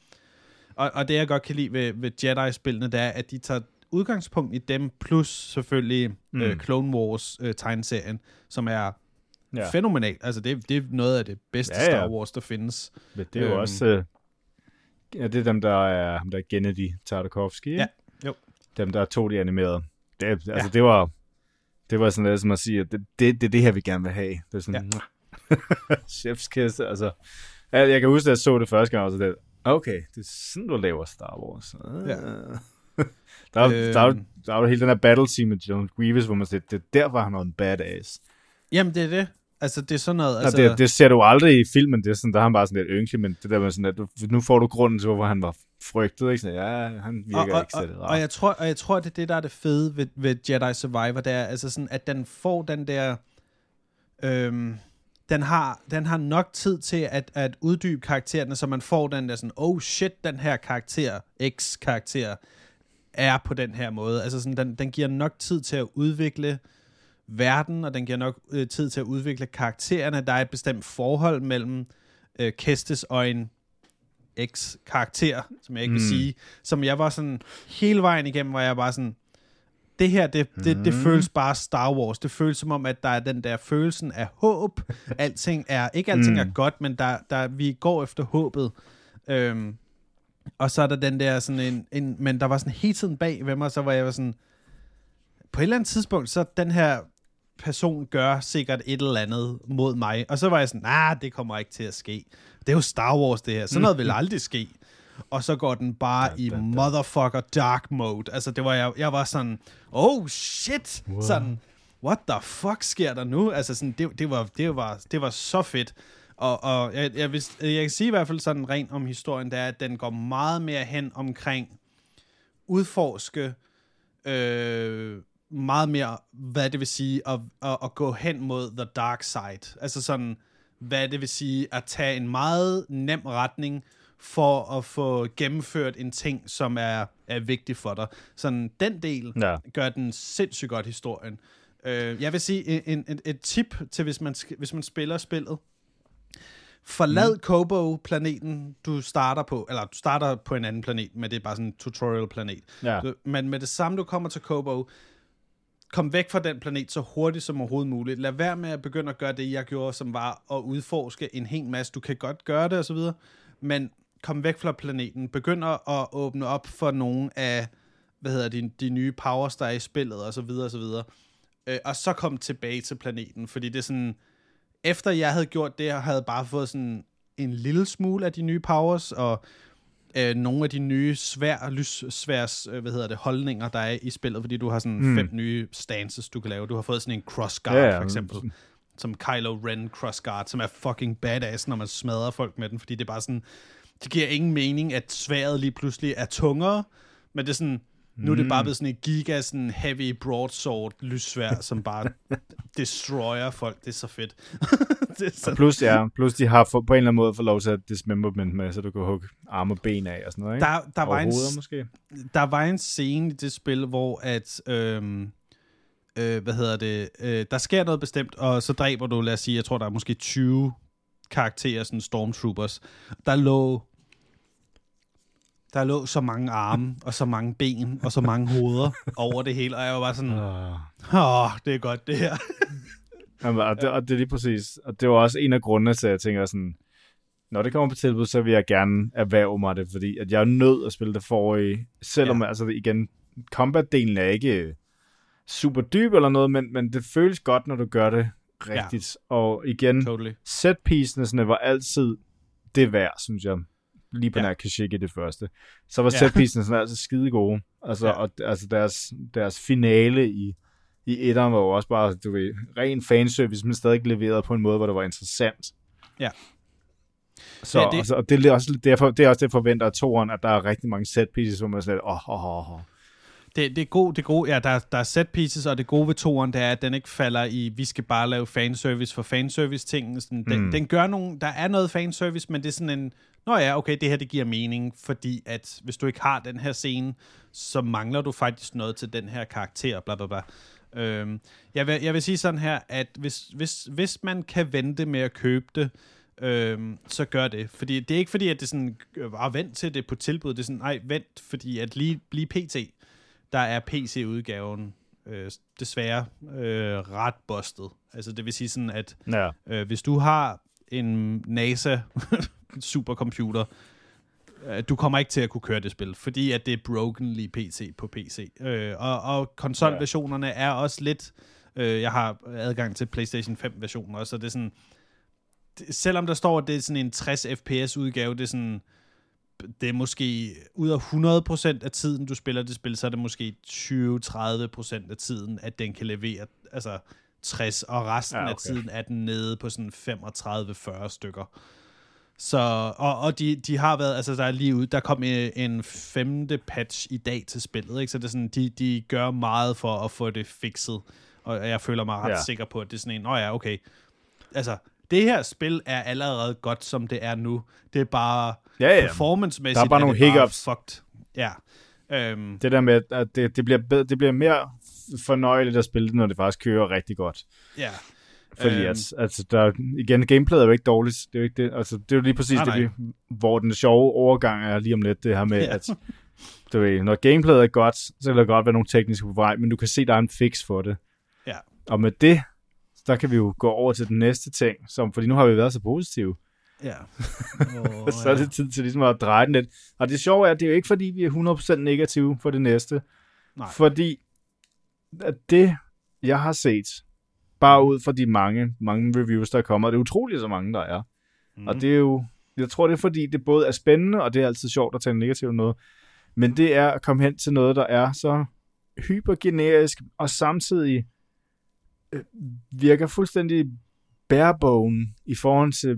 Og, og det, jeg godt kan lide ved, ved Jedi-spillene, det er, at de tager udgangspunkt i dem, plus selvfølgelig mm. øh, Mm. Clone Wars-tegneserien, som er ja. Fænomenalt. Altså, det, det er noget af det bedste ja, Ja. Star Wars, der findes. Men det er jo Øhm. også... Øh, ja, det er dem, der er, ham der er Gennady Tartakovsky? Ja, jo. Dem, der tog de animerede. Det, altså, Ja. det var... Det var sådan lidt som at sige, at det, det, det er det her, vi gerne vil have. Det er sådan, ja. chef's kiss, altså. Jeg kan huske, at jeg så det første gang, og så det, okay, det er sådan, du laver Star Wars. Ah. Ja. der, er, Øhm. der, er, der er jo hele den her battle scene med John Grievous, hvor man siger, det er derfor, han er en badass. Jamen, det er det. Altså, det er sådan noget. Altså, Altså, det, det ser du aldrig i filmen, det er sådan, der er han bare sådan lidt ynkelig, men det der med sådan, at du, nu får du grunden til, hvorfor han var frygtet, ikke? Sådan, ja, han virker og, og, ikke særlig og, og, jeg tror, og jeg tror, det er det, der er det fede ved, ved Jedi Survivor, det er altså sådan, at den får den der... Øhm, den har, den har nok tid til at, at uddybe karaktererne, så man får den der sådan, oh shit, den her karakter, X-karakter, er på den her måde. Altså sådan, den, den giver nok tid til at udvikle verden, og den giver nok øh, tid til at udvikle karaktererne. Der er et bestemt forhold mellem øh, Kestes og en X-karakter, som jeg ikke vil Mm. sige, som jeg var sådan hele vejen igennem, hvor jeg bare sådan, det her, det, det, det Mm. føles bare Star Wars. Det føles som om, at der er den der følelsen af håb. Alting er, ikke alting Mm. er godt, men der, der, vi går efter håbet. Øhm, og så er der den der sådan en, en, men der var sådan hele tiden bag ved mig, så var jeg var sådan, på et eller andet tidspunkt, så den her person gør sikkert et eller andet mod mig. Og så var jeg sådan, nej, nah, det kommer ikke til at ske. Det er jo Star Wars, det her. Sådan noget vil aldrig ske. Og så går den bare Da, i da, da. motherfucker dark mode. Altså, det var jeg, jeg var sådan, oh shit, Wow. sådan, what the fuck sker der nu? Altså, sådan, det, det, var, det, var, det var så fedt. Og, og jeg, jeg, vil, jeg kan sige i hvert fald sådan rent om historien, det er, at den går meget mere hen omkring udforske øh, meget mere, hvad det vil sige at, at, at gå hen mod the dark side. Altså sådan, hvad det vil sige at tage en meget nem retning for at få gennemført en ting, som er, er vigtig for dig. Sådan den del Ja. gør den sindssygt godt historien. Øh, jeg vil sige, en, en, et tip til, hvis man, hvis man spiller spillet. Forlad mm. Kobo-planeten, du starter på, eller du starter på en anden planet, men det er bare sådan en tutorial-planet. Ja. Du, men med det samme, du kommer til Kobo, kom væk fra den planet så hurtigt som overhovedet muligt. Lad være med at begynde at gøre det, jeg gjorde, som var at udforske en hel masse. Du kan godt gøre det og så videre, men kom væk fra planeten. Begynd at åbne op for nogle af, hvad hedder de, de nye powers, der er i spillet og så videre og så videre. Øh, og så kom tilbage til planeten, fordi det er sådan, efter jeg havde gjort det, jeg havde bare fået sådan en lille smule af de nye powers, og øh, nogle af de nye svær, lyssværs, øh, hvad hedder det, holdninger, der er i spillet, fordi du har sådan mm. fem nye stances, du kan lave. Du har fået sådan en crossguard, ja. for eksempel, som Kylo Ren crossguard, som er fucking badass, når man smadrer folk med den, fordi det er bare sådan, det giver ingen mening, at sværet lige pludselig er tungere, men det er sådan, nu er det bare blevet sådan en giga, sådan heavy broadsword lyssvær, som bare destroyer folk. Det er så fedt. det er så... plus, ja, plus de har for, på en eller anden måde fået lov til at dismember med, så du kan hugge arme og ben af og sådan noget. Ikke? Der, der, var en, måske. der var en scene i det spil, hvor at... Øhm, øh, hvad hedder det? Øh, der sker noget bestemt, og så dræber du, lad os sige, jeg tror, der er måske 20 karakterer, sådan stormtroopers. Der lå der lå så mange arme, og så mange ben, og så mange hoveder over det hele, og jeg var bare sådan, åh, oh, det er godt det her. Jamen, og, det, og det er lige præcis, og det var også en af grundene til, at jeg tænker sådan, når det kommer på tilbud, så vil jeg gerne erhverve mig det, fordi at jeg er nødt at spille det forrige, selvom, ja. altså igen, combat-delen er ikke super dyb eller noget, men, men det føles godt, når du gør det rigtigt. Ja. Og igen, totally. set var altid det værd, synes jeg lige på ja. nær Kashyyyk i det første. Så var ja. setpiecene sådan altså skide gode. Altså, ja. og, altså deres, deres finale i, i etteren var jo også bare, du ved, ren fanservice, men stadig leveret på en måde, hvor det var interessant. Ja. Så, ja, det... Altså, og det er også derfor, det er også det forventer af toren, at der er rigtig mange set pieces, hvor man sådan åh, åh, åh, åh. Det, det er god, det er god, ja, der, der er set pieces, og det gode ved toren, det er, at den ikke falder i, vi skal bare lave fanservice for fanservice ting. Sådan, den, mm. den gør nogle, der er noget fanservice, men det er sådan en, nå ja, okay, det her det giver mening, fordi at hvis du ikke har den her scene, så mangler du faktisk noget til den her karakter, bla bla bla. Øhm, jeg, vil, jeg vil sige sådan her, at hvis, hvis, hvis man kan vente med at købe det, øhm, så gør det. Fordi det er ikke fordi, at det sådan, øh, vent til det på tilbud, det er sådan, nej, vent, fordi at lige, lige pt, der er PC-udgaven øh, desværre øh, ret bustet. Altså det vil sige sådan, at ja. øh, hvis du har en NASA supercomputer, øh, du kommer ikke til at kunne køre det spil, fordi at det er broken lige PC på PC. Øh, og, og konsolversionerne ja. er også lidt... Øh, jeg har adgang til PlayStation 5-versioner, så det er sådan... Det, selvom der står, at det er sådan en 60 fps udgave, det er sådan... Det er måske ud af 100% af tiden, du spiller det spil, så er det måske 20-30% af tiden, at den kan levere altså 60, og resten ja, okay. af tiden er den nede på sådan 35-40 stykker. Så, og, og de, de har været, altså der er lige ud, der kom en, en femte patch i dag til spillet, ikke? så det er sådan, de, de gør meget for at få det fikset, og jeg føler mig ret ja. sikker på, at det er sådan en, åh ja, okay, altså, det her spil er allerede godt, som det er nu. Det er bare ja, ja. performance-mæssigt. Der er bare nogle hiccups. Fucked. Ja. Um, det der med, at det, det, bliver bedre, det bliver mere fornøjeligt at spille det, når det faktisk kører rigtig godt. Ja. Fordi øhm, at, altså, der, igen, gameplayet er jo ikke dårligt. Det er jo, ikke det. Altså, det er jo lige præcis nej, det, nej. hvor den sjove overgang er lige om lidt, det her med, ja. at du ved, når gameplayet er godt, så kan der godt være nogle tekniske på vej, men du kan se, der er en fix for det. Ja. Og med det, der kan vi jo gå over til den næste ting, som, fordi nu har vi været så positive. Ja. Oh, så er det tid til ligesom at dreje den lidt. Og det sjove er, at det er jo ikke fordi, vi er 100% negative for det næste. Nej. Fordi at det, jeg har set, Bare ud fra de mange, mange reviews, der kommer. Det er utroligt, så mange der er. Mm. Og det er jo, jeg tror, det er fordi, det både er spændende, og det er altid sjovt at tage en negativ noget. Men det er at komme hen til noget, der er så hypergenerisk, og samtidig øh, virker fuldstændig barebone i forhold til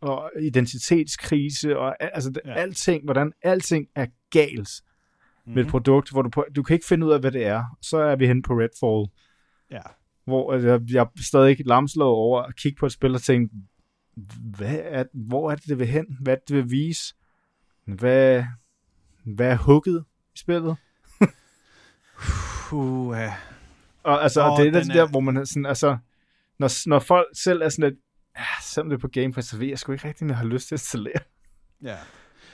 og identitetskrise og altså ja. alting, hvordan alting er galt mm-hmm. med et mhm. produkt, hvor du, du kan ikke finde ud af, hvad det er. Så er vi hen på Redfall. Ja hvor altså, jeg, jeg stadig ikke lamslået over at kigge på et spil og tænke, hvad er, hvor er det, det vil hen? Hvad det, vil vise? Hvad, hvad er hugget i spillet? uh, Og altså, oh, det er det der, er- hvor man sådan, altså, når, når folk selv er sådan lidt, ja, selvom det er på Game Pass, så ved jeg sgu ikke rigtig, om jeg har lyst til at installere. Ja.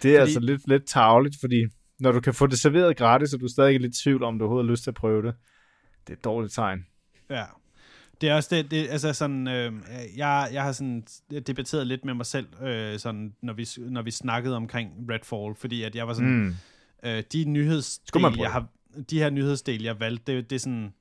Det er fordi... altså lidt, lidt tageligt, fordi når du kan få det serveret gratis, og du er stadig lidt i tvivl om, du overhovedet har lyst til at prøve det, det er et dårligt tegn. Ja. Det er også det, det altså sådan, øh, jeg, jeg har sådan debatteret lidt med mig selv, øh, sådan, når, vi, når vi snakkede omkring Redfall, fordi at jeg var sådan, Mm. øh, de nyhedsdel, jeg har, de her nyhedsdel, jeg valgte, det, det er sådan,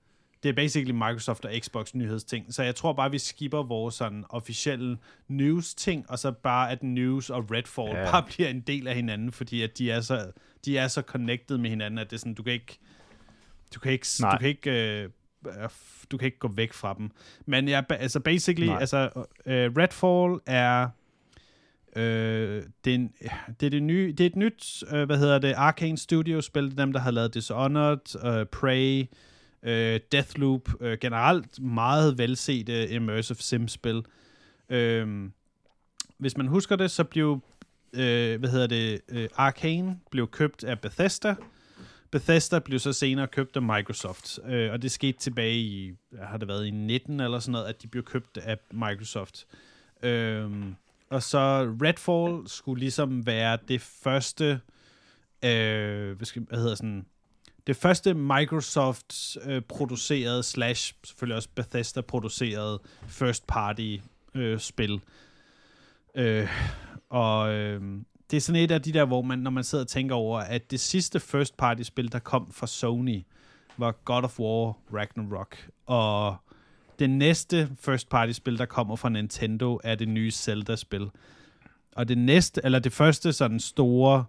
det er basically Microsoft og Xbox nyhedsting. Så jeg tror bare, vi skipper vores sådan officielle news-ting, og så bare, at news og Redfall Ja. bare bliver en del af hinanden, fordi at de er så, de er så connected med hinanden, at det er sådan, du kan ikke, du kan ikke, Nej. du kan ikke, øh, du kan ikke gå væk fra dem. Men ja, altså basically, Nej. altså øh, Redfall er Øh, det, er en, det er det nye, det er et nyt, øh, hvad hedder det, Arcane Studios spil, det er dem, der har lavet Dishonored, øh, Prey, øh, Deathloop, øh, generelt meget velsete immersive sim-spil. Øh, hvis man husker det, så blev, øh, hvad hedder det, øh, Arcane blev købt af Bethesda. Bethesda blev så senere købt af Microsoft, øh, og det skete tilbage i, har det været i 19 eller sådan noget, at de blev købt af Microsoft. Øh, og så Redfall skulle ligesom være det første, øh, hvad, skal, hvad hedder sådan, det første Microsoft øh, producerede slash selvfølgelig også Bethesda produceret first party øh, spil. Øh, og øh, det er sådan et af de der, hvor man, når man sidder og tænker over, at det sidste first party spil, der kom fra Sony, var God of War Ragnarok. Og det næste first party spil, der kommer fra Nintendo, er det nye Zelda-spil. Og det næste, eller det første sådan store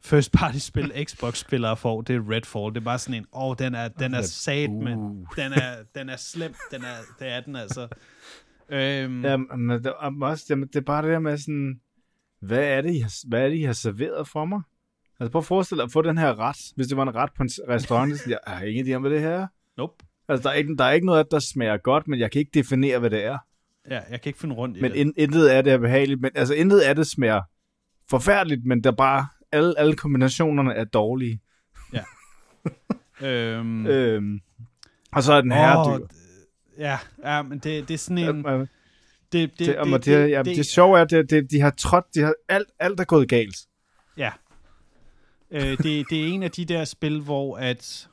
first party spil, Xbox-spillere får, det er Redfall. Det er bare sådan en, åh, oh, den er, den er sat, men Uh. den er, den er slem. Den er, det er den altså. Øhm, Ja, men det, og også, jamen, det er bare det der med sådan, hvad er det, I har, hvad er det, I har serveret for mig? Altså prøv at forestille dig at få den her ret, hvis det var en ret på en restaurant, så jeg har ingen idé om, hvad det her er. nope. Altså, der er, ikke, der er ikke noget der smager godt, men jeg kan ikke definere, hvad det er. Ja, jeg kan ikke finde rundt i Men det. in, intet af det er behageligt. Men, altså, intet af det smager forfærdeligt, men der er bare, alle, alle kombinationerne er dårlige. øhm, Øhm, og så er den her dyr. Ja, ja, men det, det er sådan en... Øh, Det, det, det, det, det, det, ja, det, det sjove er, at det, det, de har trådt, de har, alt, alt er gået galt. Ja. Øh, det, det er en af de der spil, hvor at...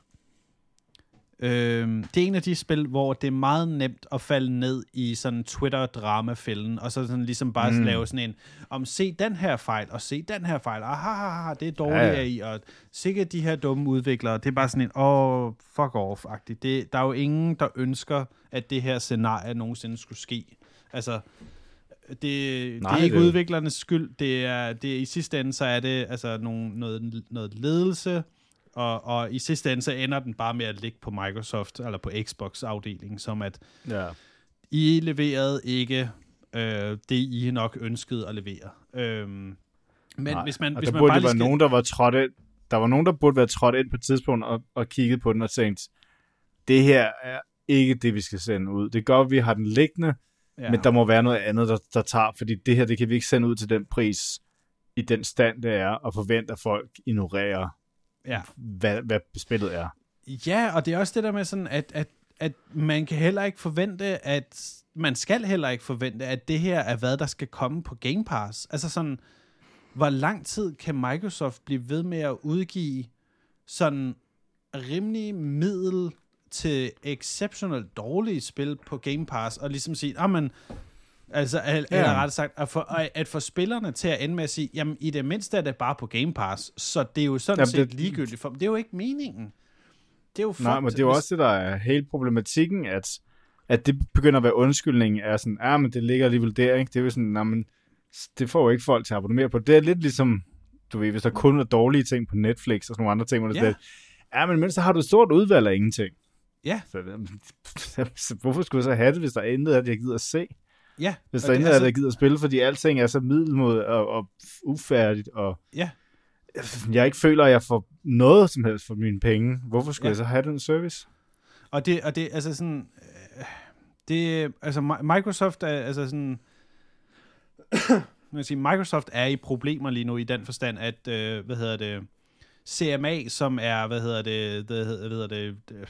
Øh, det er en af de spil, hvor det er meget nemt at falde ned i sådan Twitter-dramafælden, og så sådan ligesom bare Mm. lave sådan en, om se den her fejl, og se den her fejl, aha, aha, aha, det er dårligt ja. ja. i, og sikkert de her dumme udviklere, det er bare sådan en, åh, oh, fuck off-agtigt. Det, der er jo ingen, der ønsker, at det her scenarie nogensinde skulle ske. Altså, det, det Nej, er ikke det- udviklernes skyld. Det er, det er, I sidste ende, så er det altså nogle, noget, noget ledelse, og, og i sidste ende, så ender den bare med at ligge på Microsoft, eller på Xbox-afdelingen, som at Ja. I leverede ikke øh, det, I nok ønskede at levere. Øhm, men Nej, hvis man, og hvis der man burde bare være skal... nogen, der var trådt ind. Der var nogen, der burde være trådt ind på et tidspunkt og, og kigget på den og tænkt, det her er ikke det, vi skal sende ud. Det godt, at vi har den liggende, ja. men der må være noget andet, der, der tager, fordi det her, det kan vi ikke sende ud til den pris i den stand, det er, og forvente, at folk ignorerer, ja. hvad, hvad spillet er. Ja, og det er også det der med sådan, at, at, at man kan heller ikke forvente, at man skal heller ikke forvente, at det her er hvad, der skal komme på Game Pass. Altså sådan, hvor lang tid kan Microsoft blive ved med at udgive sådan rimelig middel til exceptionelt dårlige spil på Game Pass, og ligesom sige, ah, men, altså, ja. eller rettere sagt, at få, at få spillerne til at ende med at sige, jamen, i det mindste er det bare på Game Pass, så det er jo sådan Jamen, set det- ligegyldigt for dem. Det er jo ikke meningen. Det er jo Nej, men det er jo også det, der er hele problematikken, at, at det begynder at være undskyldningen, er sådan, ja, men det ligger alligevel der, ikke? Det er jo sådan, nej, men det får jo ikke folk til at abonnere på. Det er lidt ligesom, du ved, hvis der kun er dårlige ting på Netflix og sådan nogle andre ting, hvor det Ja. er ja, men mens så har du et stort udvalg af ingenting. Ja. Så, hvorfor skulle jeg så have det, hvis der er intet af det, jeg gider at se? Ja, Hvis der er intet af det, jeg gider at spille, fordi alting er så middelmåde og, og ufærdigt, og Ja. jeg ikke føler, at jeg får noget som helst for mine penge. Hvorfor skulle Ja. jeg så have den service? Og det, og det, altså sådan, øh, det, altså Mi- Microsoft er, altså sådan, man sige, Microsoft er i problemer lige nu i den forstand, at, øh, hvad hedder det, CMA, som er, hvad hedder det, det hedder, hvad hedder det, det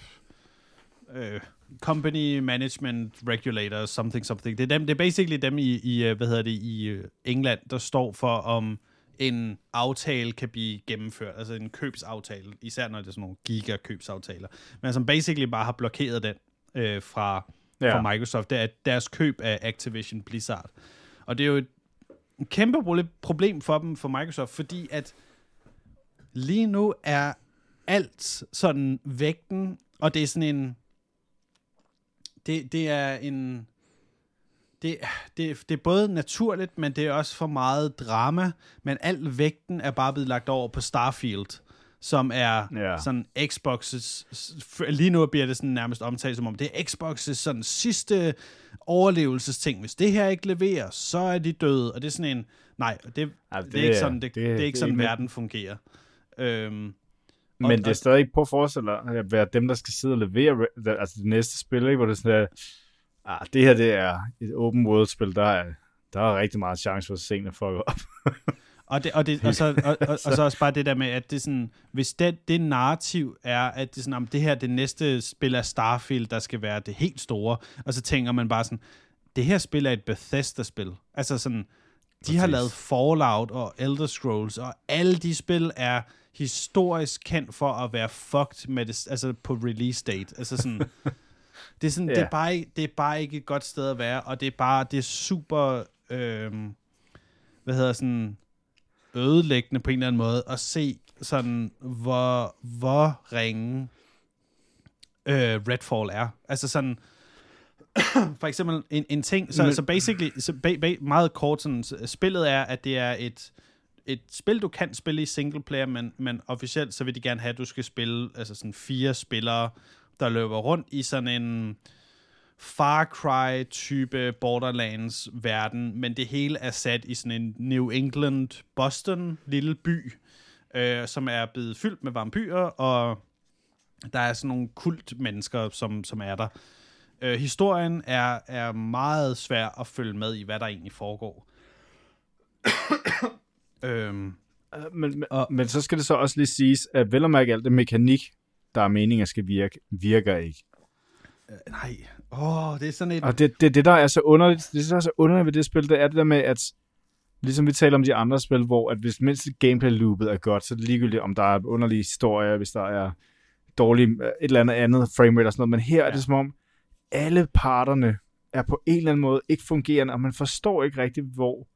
øh, company management regulator, something, something. Det er, dem, det er basically dem i, i øh, hvad hedder det, i øh, England, der står for, om en aftale kan blive gennemført, altså en købsaftale, især når det er sådan nogle giga-købsaftaler, men som basically bare har blokeret den øh, fra, ja. fra Microsoft, det er deres køb af Activision Blizzard. Og det er jo et kæmpe problem for dem, for Microsoft, fordi at lige nu er alt sådan vægten, og det er sådan en, det, det er en, det, det, det er både naturligt, men det er også for meget drama, men al vægten er bare blevet lagt over på Starfield, som er yeah. sådan Xbox's, lige nu bliver det sådan nærmest omtalt som om, det er Xbox's sådan sidste overlevelsesting. Hvis det her ikke leverer, så er de døde, og det er sådan en, nej, det, ja, det, det er ikke sådan, det, det, det er ikke sådan, ikke verden fungerer. Øhm, men og, det er stadig ikke på at forestille at være dem, der skal sidde og levere altså det næste spil, ikke? hvor det er sådan, at ah, det her det er et open world-spil, der er, der er rigtig meget chance for at se en fuck op. og, det, og, det, og, så, og, og, og, så også bare det der med, at det sådan, hvis det, det narrativ er, at det, sådan, om det her det næste spil er Starfield, der skal være det helt store, og så tænker man bare sådan, det her spil er et Bethesda-spil. Altså sådan, de Præcis. har lavet Fallout og Elder Scrolls, og alle de spil er historisk kendt for at være fucked med det, altså på release date. Altså sådan, det er, sådan, yeah. det, er bare, det er bare ikke et godt sted at være, og det er bare, det er super, øh, hvad hedder sådan, ødelæggende på en eller anden måde, at se sådan, hvor, hvor ringe øh, Redfall er. Altså sådan, for eksempel en, en ting, så, Men, så basically, så ba, ba, meget kort, sådan, spillet er, at det er et, et spil, du kan spille i single player, men, men officielt så vil de gerne have, at du skal spille altså sådan fire spillere, der løber rundt i sådan en Far Cry-type Borderlands-verden, men det hele er sat i sådan en New England-Boston lille by, øh, som er blevet fyldt med vampyrer, og der er sådan nogle kult-mennesker, som, som er der. Øh, historien er, er meget svær at følge med i, hvad der egentlig foregår øhm, øh, men, men, og, men så skal det så også lige siges, at vel og mærke alt det mekanik, der er meningen skal virke, virker ikke. Øh, nej. Åh, oh, det er sådan et... Og det, det, det, der er så underligt, det der er så underligt ved det spil, det er det der med, at ligesom vi taler om de andre spil, hvor at hvis mindst gameplay-loopet er godt, så er det ligegyldigt, om der er underlige historier, hvis der er dårlig, et eller andet andet framerate og sådan noget, men her ja. er det som om, alle parterne er på en eller anden måde ikke fungerende, og man forstår ikke rigtigt, hvor,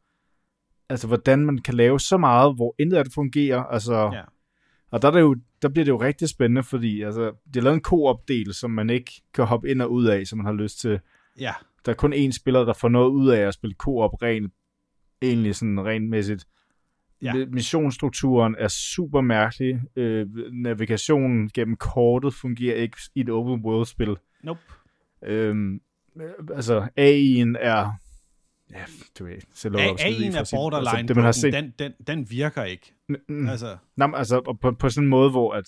altså hvordan man kan lave så meget, hvor intet af det fungerer, altså, ja. og der, er det jo, der bliver det jo rigtig spændende, fordi altså, det er lavet en koop-del, som man ikke kan hoppe ind og ud af, som man har lyst til. Ja. Der er kun én spiller, der får noget ud af at spille koop rent, egentlig sådan rentmæssigt. Ja. Missionsstrukturen er super mærkelig. Øh, navigationen gennem kortet fungerer ikke i et open world-spil. Nope. Øhm, altså, AI'en er... Ja, du ved, selv AI'en er borderline, altså, det, man har set. Den, den, den virker ikke. Mm, altså. Nå, altså på, på sådan en måde, hvor at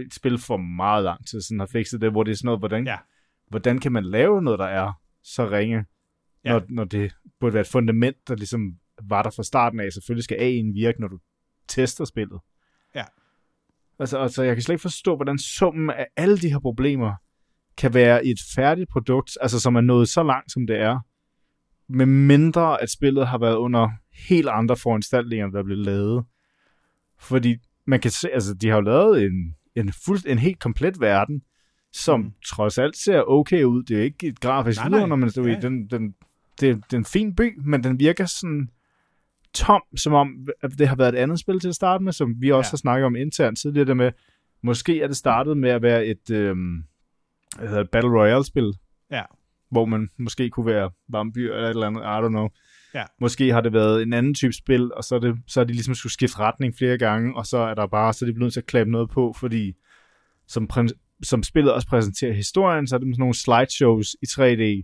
et spil for meget lang tid sådan har fikset det, hvor det er sådan noget, hvordan, ja. hvordan kan man lave noget, der er så ringe, ja. når, når det burde være et fundament, der ligesom var der fra starten af. Selvfølgelig skal AI'en virke, når du tester spillet. Ja. Altså, altså, jeg kan slet ikke forstå, hvordan summen af alle de her problemer kan være et færdigt produkt, altså som er nået så langt, som det er, med mindre at spillet har været under helt andre foranstaltninger, der blev lavet. Fordi man kan se, altså de har jo lavet en, en, fuld, en helt komplet verden, som mm. trods alt ser okay ud. Det er ikke et grafisk når man står ja. i den, den, det, det er en fin by, men den virker sådan tom, som om at det har været et andet spil til at starte med, som vi også ja. har snakket om internt tidligere, det med, måske er det startet med at være et, øhm, hedder Battle Royale-spil. Hvor man måske kunne være vampyr eller et eller andet, I don't know. Ja. Måske har det været en anden type spil, og så er, det, så er de ligesom skulle skifte retning flere gange, og så er der bare, så er de blevet til at klappe noget på, fordi som, som spillet også præsenterer historien, så er det sådan nogle slideshows i 3D,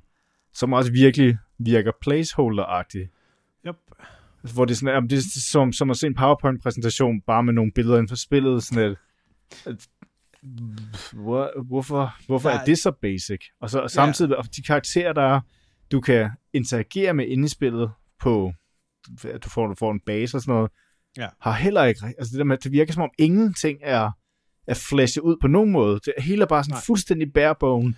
som også virkelig virker placeholder-agtigt. Yep. Hvor det er sådan, det er som, som at se en PowerPoint-præsentation, bare med nogle billeder inden for spillet, sådan at, hvor, hvorfor, hvorfor er det så basic? Og så og samtidig, ja. de karakterer, der du kan interagere med inde i spillet på, du får, du får en base og sådan noget, ja. har heller ikke, altså det der med, det virker som om ingenting er, er flashet ud på nogen måde. Det hele er bare sådan Nej. fuldstændig barebone.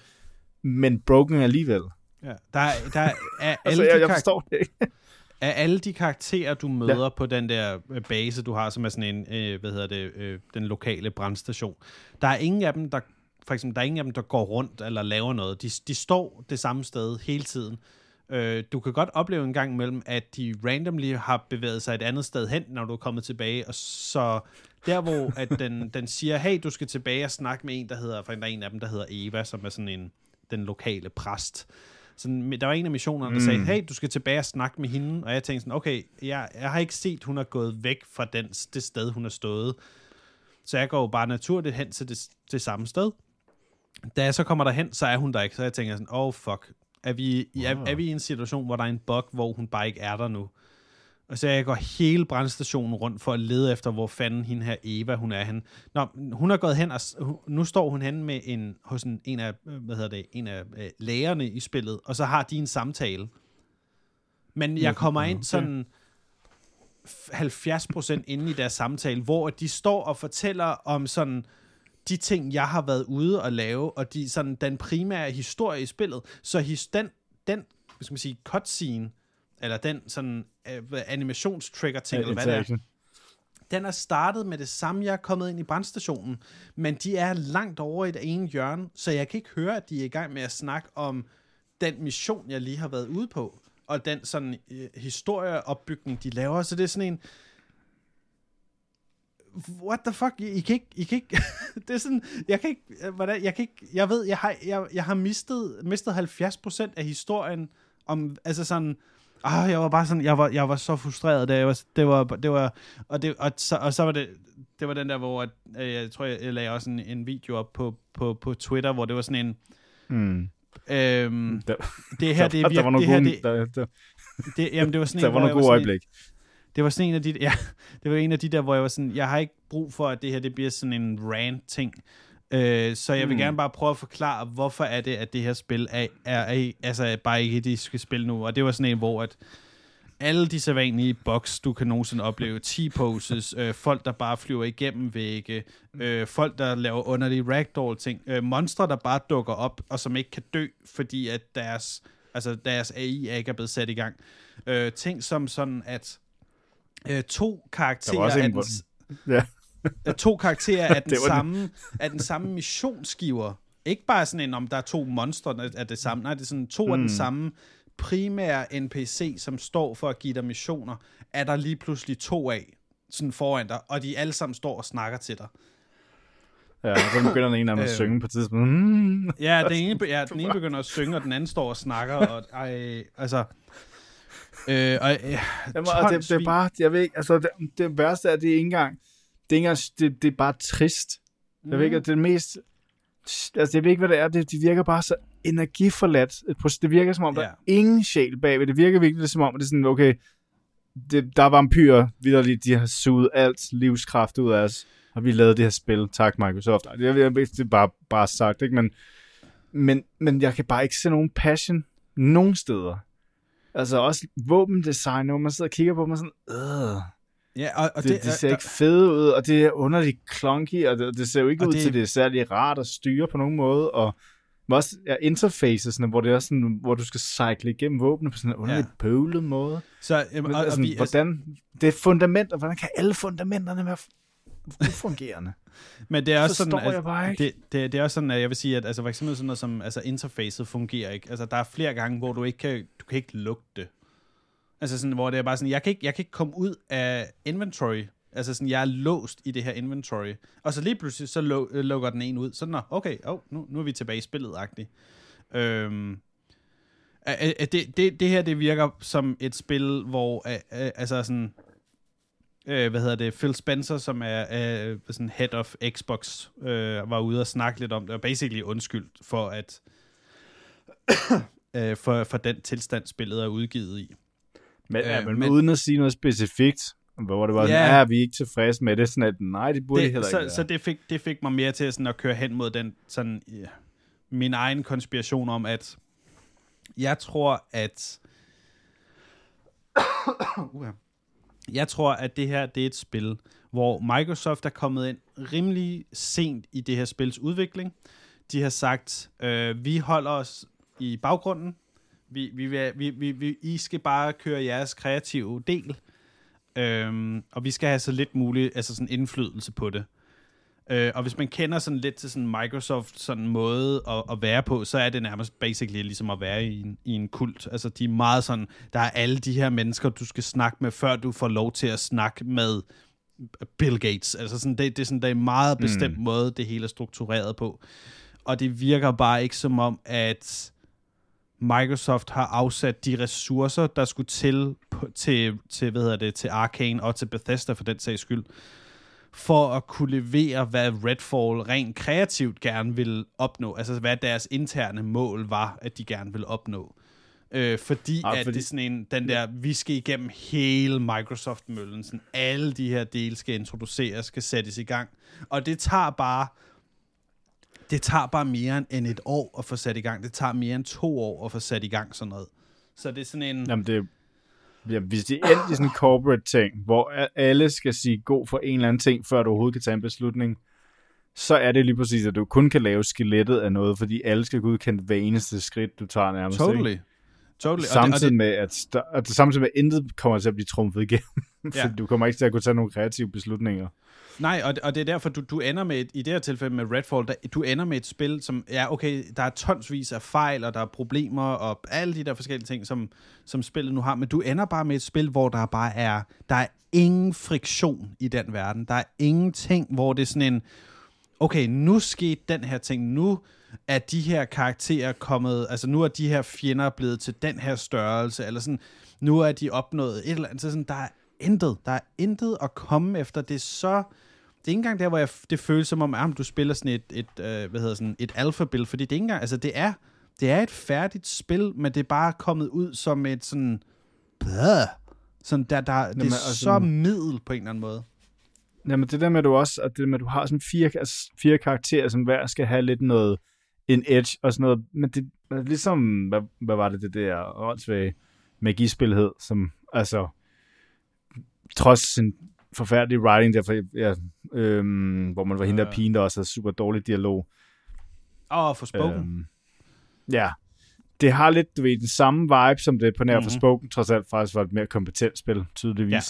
men broken alligevel. Ja, der er, der er, er alle Altså, de jeg, jeg forstår det ikke. Af alle de karakterer, du møder ja. på den der øh, base, du har, som er sådan en, øh, hvad hedder det, øh, den lokale brandstation, der er ingen af dem, der, for eksempel, der er ingen af dem, der går rundt eller laver noget. De, de står det samme sted hele tiden. Øh, du kan godt opleve en gang imellem, at de randomly har bevæget sig et andet sted hen, når du er kommet tilbage, og så der, hvor at den, den siger, hey, du skal tilbage og snakke med en, der hedder, for der er en af dem, der hedder Eva, som er sådan en, den lokale præst. Sådan, der var en af missionerne, der mm. sagde, hey, du skal tilbage og snakke med hende, og jeg tænkte sådan, okay, jeg, jeg har ikke set, hun er gået væk fra den, det sted, hun er stået. Så jeg går jo bare naturligt hen til det, det samme sted. Da jeg så kommer derhen, så er hun der ikke, så jeg tænker sådan, oh fuck, er vi, wow. er, er vi i en situation, hvor der er en bug, hvor hun bare ikke er der nu? Og så jeg går hele brandstationen rundt for at lede efter, hvor fanden hende her Eva, hun er hen. Nå, hun er gået hen, og nu står hun hen med en, hos en, en af, øh, hvad hedder det, en af øh, lægerne i spillet, og så har de en samtale. Men jeg kommer ind sådan 70% inde i deres samtale, hvor de står og fortæller om sådan de ting, jeg har været ude og lave, og de, sådan, den primære historie i spillet. Så his, den, den hvad skal man sige, cutscene, eller den sådan uh, animationstrigger ting, eller hvad det er, den er startet med det samme, jeg er kommet ind i brandstationen, men de er langt over i det ene hjørne, så jeg kan ikke høre, at de er i gang med at snakke om den mission, jeg lige har været ude på, og den sådan øh, historieopbygning, de laver. Så det er sådan en, what the fuck, I, I kan ikke, I kan ikke, det er sådan, jeg kan ikke, øh, hvordan, jeg kan ikke, jeg ved, jeg har, jeg, jeg har mistet, mistet 70% af historien, om, altså sådan, ah, jeg var bare sådan, jeg var, jeg var så frustreret, da jeg var, det var, det var, og, det, og, så, og så var det, det var den der, hvor, at, øh, jeg tror, jeg lagde også en, en video op på, på, på Twitter, hvor det var sådan en, Mm. øhm, Der, det her, det er der, der var virkelig, det her, det, der, der, det, jamen, det var sådan der en, var hvor nogle gode sådan en- øjeblik. det var sådan en af de, ja, det var en af de der, hvor jeg var sådan, jeg har ikke brug for, at det her det bliver sådan en rant-ting. Øh, så jeg vil Mm. gerne bare prøve at forklare, hvorfor er det, at det her spil er, er, er altså bare ikke det, de skal spille nu. Og det var sådan en, hvor at alle de sædvanlige box, du kan nogensinde opleve, T-poses, øh, folk, der bare flyver igennem vægge, øh, folk, der laver underlige ragdoll-ting, øh, monstre, der bare dukker op, og som ikke kan dø, fordi at deres, altså deres AI ikke er blevet sat i gang. Øh, ting som sådan, at øh, to Der karakterer var også af en, den, hvor- Ja. Øh, to karakterer af den, samme, af den samme missionsgiver. Ikke bare sådan en, om der er to monstre af det samme. Nej, det er sådan to mm. af den Mm. samme primære NPC, som står for at give dig missioner, er der lige pludselig to af sådan foran dig, og de alle sammen står og snakker til dig. Ja, og så begynder den ene af dem at Øh. synge på et tidspunkt. Mm. Ja, den ene, ja, den ene begynder at synge, og den anden står og snakker, og ej, altså... Øh, og, øh, Jamen, og det, det, er bare, jeg ved ikke, altså det, det værste er, at det er ikke engang, det er, engang, det, det er bare trist. Jeg ved ikke, det er det mest, altså jeg ved ikke, hvad det er, det, det virker bare så energiforladt. Det virker som om, der Ja. er ingen sjæl bagved. Det virker virkelig som om, det er sådan, okay, det, der er vampyrer, vidderligt, de har suget alt livskraft ud af os, og vi lavede det her spil. Tak, Microsoft. Det, jeg, jeg, det er bare, bare sagt, ikke? Men, men, men jeg kan bare ikke se nogen passion nogen steder. Altså også våbendesign, når man sidder og kigger på dem, og sådan, øh, ja, og, og det, det, det ser ikke fedt ud, og det er underligt clunky, og det, det ser jo ikke ud det- til, det er særlig rart at styre på nogen måde, og også ja, interfacesne, hvor det er sådan, hvor du skal cycle igennem våbne på sådan en underlig Ja. bøvlet måde. så, øh, Men, og, altså, og vi, hvordan, det er fundamenter, hvordan kan alle fundamenterne være ufungerende? men det er også forstår sådan, bare ikke. Det, det, det er også sådan, at jeg vil sige, at altså, for eksempel sådan noget som altså, interfacet fungerer ikke. Altså, der er flere gange, hvor du ikke kan, du kan ikke lugte. Altså sådan, hvor det er bare sådan, jeg kan ikke, jeg kan ikke komme ud af inventory. Altså sådan, jeg er låst i det her inventory. Og så lige pludselig, så lu- øh, lukker den en ud. Så nå, okay, oh, nu, nu er vi tilbage i spillet-agtigt. Øhm, det, det, det her, det virker som et spil, hvor, øh, øh, altså sådan, øh, hvad hedder det, Phil Spencer, som er øh, sådan head of Xbox, øh, var ude og snakke lidt om det, og basically undskyldt for, at øh, for, for den tilstand, spillet er udgivet i. Men, ja, Øh, men, men- uden at sige noget specifikt, hvor det var sådan, Ja. ja. er vi ikke tilfredse med det, sådan at nej, det burde det, heller det, ikke så, være. så det fik, det fik mig mere til sådan at køre hen mod den sådan, ja, min egen konspiration om, at jeg tror, at jeg tror, at det her det er et spil, hvor Microsoft er kommet ind rimelig sent i det her spils udvikling. de har sagt, øh, vi holder os i baggrunden, vi, vi, vi, vi, vi, I skal bare køre jeres kreative del, øhm, og vi skal have så lidt muligt altså sådan indflydelse på det. Øh, og hvis man kender sådan lidt til sådan Microsoft sådan måde at, at være på, så er det nærmest basically ligesom at være i en, i en kult. Altså de er meget sådan, der er alle de her mennesker, du skal snakke med, før du får lov til at snakke med Bill Gates. Altså sådan, det, det er sådan, der er en meget bestemt mm. måde, det hele er struktureret på. Og det virker bare ikke som om, at Microsoft har afsat de ressourcer, der skulle til, til, til, hvad hedder det, til Arcane og til Bethesda for den sags skyld, for at kunne levere, hvad Redfall rent kreativt gerne vil opnå. Altså hvad deres interne mål var, at de gerne vil opnå. Øh, fordi, Ah, at fordi- det er sådan en, den der, vi skal igennem hele Microsoft-møllen, sådan alle de her dele skal introduceres, skal sættes i gang. Og det tager bare, det tager bare mere end et år at få sat i gang. Det tager mere end to år at få sat i gang sådan noget. Så det er sådan en... Jamen, det, ja, hvis det er endt i sådan en corporate ting, hvor alle skal sige god for en eller anden ting, før du overhovedet kan tage en beslutning, så er det lige præcis, at du kun kan lave skelettet af noget, fordi alle skal godkende hver eneste skridt, du tager nærmest. ikke? Totally. Totally. Samtidig med, at, at samtidig med, at intet kommer til at blive trumfet igennem. Ja. du kommer ikke til at kunne tage nogle kreative beslutninger. Nej, og, og det er derfor, du, du ender med, et, i det her tilfælde med Redfall, der, du ender med et spil, som, ja okay, der er tonsvis af fejl, og der er problemer, og alle de der forskellige ting, som, som spillet nu har, men du ender bare med et spil, hvor der bare er, der er ingen friktion i den verden. Der er ingenting, hvor det er sådan en, okay, nu skete den her ting, nu er de her karakterer kommet, altså nu er de her fjender blevet til den her størrelse, eller sådan, nu er de opnået et eller andet, så sådan, der er intet, der er intet at komme efter, det er så, det er ikke engang der, hvor jeg, det føles som om, at du spiller sådan et, et øh, hvad hedder sådan, et alpha-build, fordi det er ikke engang, altså det er, det er et færdigt spil, men det er bare kommet ud som et sådan, blæh, sådan der, der, det er Jamen, så altså- middel på en eller anden måde. Jamen det der med, at du også, at det med, at du har sådan fire, altså fire karakterer, som hver skal have lidt noget, en edge og sådan noget, men det ligesom, hvad, hvad var det, det der åndssvage magispil hed, som, altså, trods sin forfærdelige writing derfor, ja, øhm, hvor man var hende der Øh. pigen, der også havde super dårlig dialog. Åh, for spoken. Øhm, ja, det har lidt, du ved, den samme vibe, som det på nær mm-hmm. Mhm. for Spoken, trods alt faktisk var et mere kompetent spil, tydeligvis. Ja.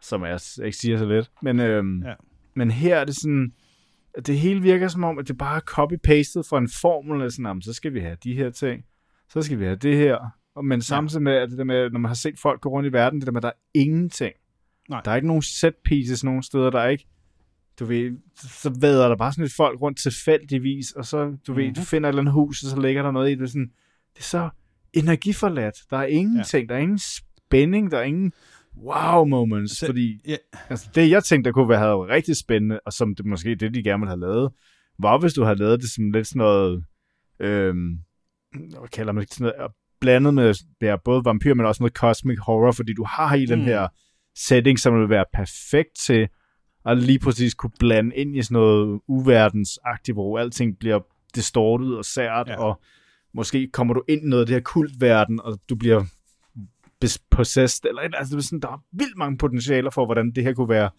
Som jeg ikke siger så lidt. Men, øhm, Ja. men her er det sådan, at det hele virker som om, at det bare er copy-pastet fra en formel, og sådan, jamen, så skal vi have de her ting, så skal vi have det her. Og Men samtidig med, at det der med, når man har set folk gå rundt i verden, det der med, at der er ingenting. Nej. Der er ikke nogen set pieces nogen steder, der er ikke du ved, så vader der bare sådan et folk rundt tilfældigvis, og så, du ved, Mhm. du finder et eller andet hus, og så ligger der noget i det. Sådan, det er så energiforladt. Der er ingenting. Ja. Der er ingen spænding. Der er ingen wow moments. Så- fordi ja. altså, det, jeg tænkte, der kunne være havde været rigtig spændende, og som det måske det, de gerne ville have lavet, var hvis du havde lavet det som lidt sådan noget, øhm, hvad kalder man det, sådan noget, blandet med ja, både vampyr, men også noget cosmic horror, fordi du har i den Mm. her setting, som vil være perfekt til at lige præcis kunne blande ind i sådan noget uverdensagtigt, hvor alting bliver distortet og sært, Ja. og måske kommer du ind i noget af det her kultverden, og du bliver possessed, eller altså, det er sådan, der er vildt mange potentialer for, hvordan det her kunne være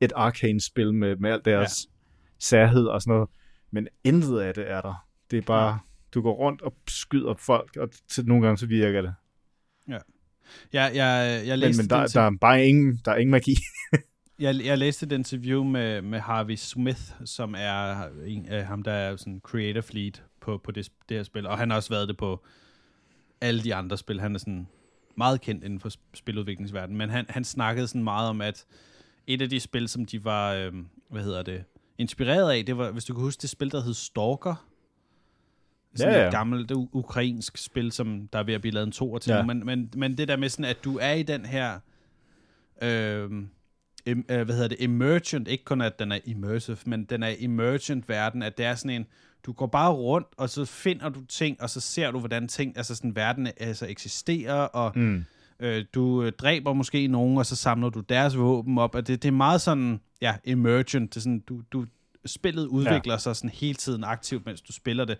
et arcane-spil med, med alt deres ja. særhed og sådan noget. Men intet af det er der. Det er bare, du går rundt og skyder folk, og til nogle gange så virker det. Jeg, jeg, jeg Men, læste men der, den der er bare ingen, der er ingen magi. Jeg, jeg læste et interview med, med Harvey Smith, som er en af ham, der er sådan creative lead på, på det, det her spil, og han har også været det på alle de andre spil. Han er sådan meget kendt inden for spiludviklingsverdenen, men han, han snakkede sådan meget om, at et af de spil, som de var, øh, hvad hedder det, inspireret af, det var, hvis du kan huske det spil, der hed Stalker. Sådan Ja, et ja. gammelt u- ukrainsk spil, som der er ved at blive lavet en to til Ja. ja. men, men, men det der med sådan, at du er i den her, øh, em, øh, hvad hedder det, emergent, ikke kun at den er immersive, men den er emergent verden, at det er sådan en, du går bare rundt, og så finder du ting, og så ser du, hvordan ting, altså sådan verden altså eksisterer, og Mm. øh, du øh, dræber måske nogen, og så samler du deres våben op, og det, det er meget sådan, ja, emergent, det er sådan, du, du, spillet udvikler ja. sig sådan hele tiden aktivt, mens du spiller det.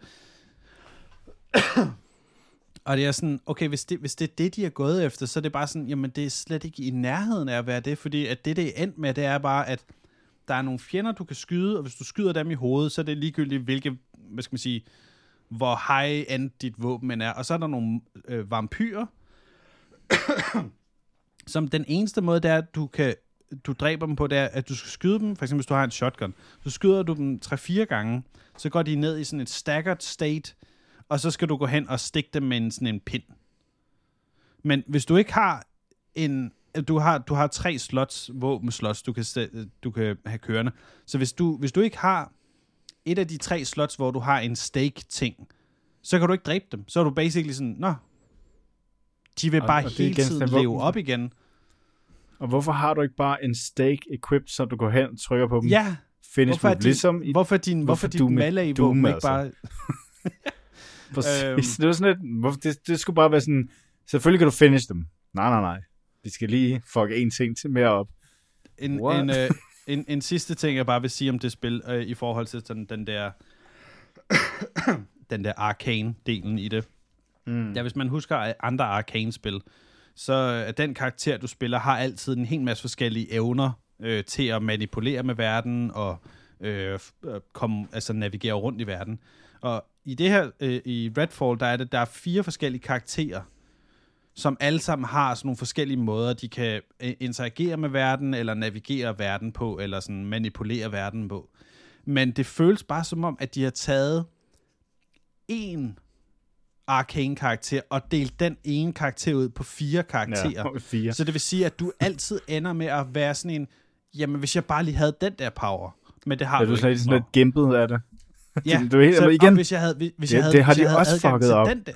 Og det er sådan, okay, hvis det, hvis det er det, de er gået efter, så er det bare sådan, jamen det er slet ikke i nærheden af at være det, fordi at det, det er endt med, det er bare, at der er nogle fjender, du kan skyde, og hvis du skyder dem i hovedet, så er det ligegyldigt, hvilke hvad skal man sige, hvor high-end dit våben er. Og så er der nogle øh, vampyrer, som den eneste måde, det er, at du kan du dræber dem på, det er, at du skal skyde dem, for eksempel hvis du har en shotgun, så skyder du dem 3-4 gange, så går de ned i sådan et staggered state, og så skal du gå hen og stikke dem med en, sådan en pind. Men hvis du ikke har en, du har, du har tre slots, våbenslots, du kan, du kan have kørende. Så hvis du, hvis du ikke har et af de tre slots, hvor du har en stake-ting, så kan du ikke dræbe dem. Så er du basically sådan, nå, de vil bare og, hele tiden leve op igen. Og hvorfor har du ikke bare en stake equipped, så du går hen og trykker på dem? Ja. Finish hvorfor din, ligesom i, hvorfor din, hvorfor, hvorfor din melee våben ikke bare... Præcis. Øhm. Det, var sådan hvorfor, det, det skulle bare være sådan, selvfølgelig kan du finish dem. Nej, nej, nej. Vi skal lige fuck en ting til mere op. En, en, øh, en, en sidste ting, jeg bare vil sige om det spil, øh, i forhold til sådan, den der den der arcane-delen i det. Mm. Ja, hvis man husker andre arcane-spil, så er den karakter, du spiller, har altid en hel masse forskellige evner øh, til at manipulere med verden og øh, øh, komme, altså navigere rundt i verden. Og i det her, øh, i Redfall, der er det, der er fire forskellige karakterer, som alle sammen har sådan nogle forskellige måder, de kan øh, interagere med verden, eller navigere verden på, eller sådan manipulere verden på. Men det føles bare som om, at de har taget en arcane-karakter og delt den ene karakter ud på fire karakterer. Ja, fire. Så det vil sige, at du altid ender med at være sådan en, jamen hvis jeg bare lige havde den der power, men det har ja, du, du ikke. sådan lidt gimpet af det. Ja, du, helt, så, igen, hvis jeg havde, hvis, hvis det, jeg havde, det har de også fucket op. Den der,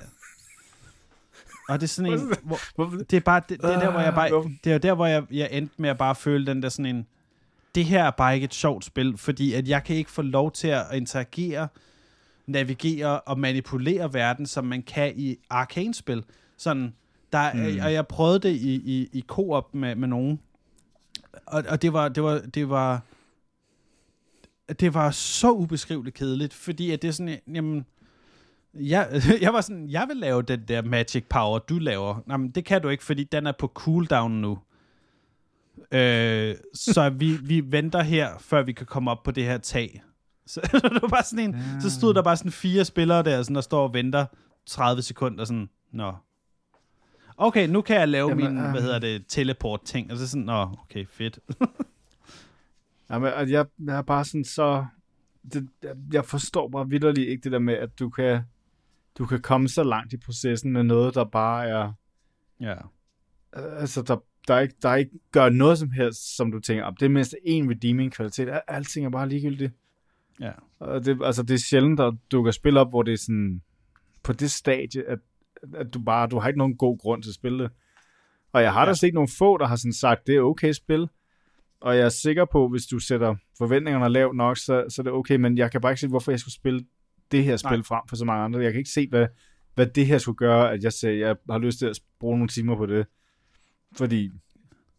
og det er sådan en, hvor, det er bare, det, det er der, hvor jeg bare, det er der, hvor jeg, jeg endte med at bare føle den der sådan en, det her er bare ikke et sjovt spil, fordi at jeg kan ikke få lov til at interagere, navigere og manipulere verden, som man kan i arcane-spil. Sådan, der, mm. og jeg prøvede det i, i, i co-op med, med nogen, og, og det var, det var, det var, det var så ubeskriveligt kedeligt, fordi at det er sådan, jamen, jeg, jeg var sådan, jeg vil lave den der magic power, du laver. Jamen, det kan du ikke, fordi den er på cooldown nu. Øh, så vi, vi venter her, før vi kan komme op på det her tag. Så, det var bare sådan en, ja. så stod der bare sådan fire spillere der, sådan, der står og venter 30 sekunder, sådan, nå. Okay, nu kan jeg lave Jamen, min, uh... hvad hedder det, teleport-ting. Og så sådan, nå, okay, fedt. Jamen, jeg, jeg er bare sådan så... Det, jeg forstår bare vidderligt ikke det der med, at du kan du kan komme så langt i processen med noget, der bare er... Ja. Altså, der, der, ikke, der ikke gør noget som helst, som du tænker, det er mindst en redeeming kvalitet. Alting er bare ligegyldigt. Ja. Og det, altså, det er sjældent, at du kan spille op, hvor det er sådan, på det stadie, at, at du bare, du har ikke nogen god grund til at spille det. Og jeg har ja. da set nogle få, der har sådan sagt, det er okay spil. Og jeg er sikker på, hvis du sætter forventningerne lavt nok, så, så er det okay, men jeg kan bare ikke se, hvorfor jeg skulle spille det her spil Nej. frem for så mange andre. Jeg kan ikke se, hvad, hvad det her skulle gøre, at jeg, siger, jeg har lyst til at bruge nogle timer på det. Fordi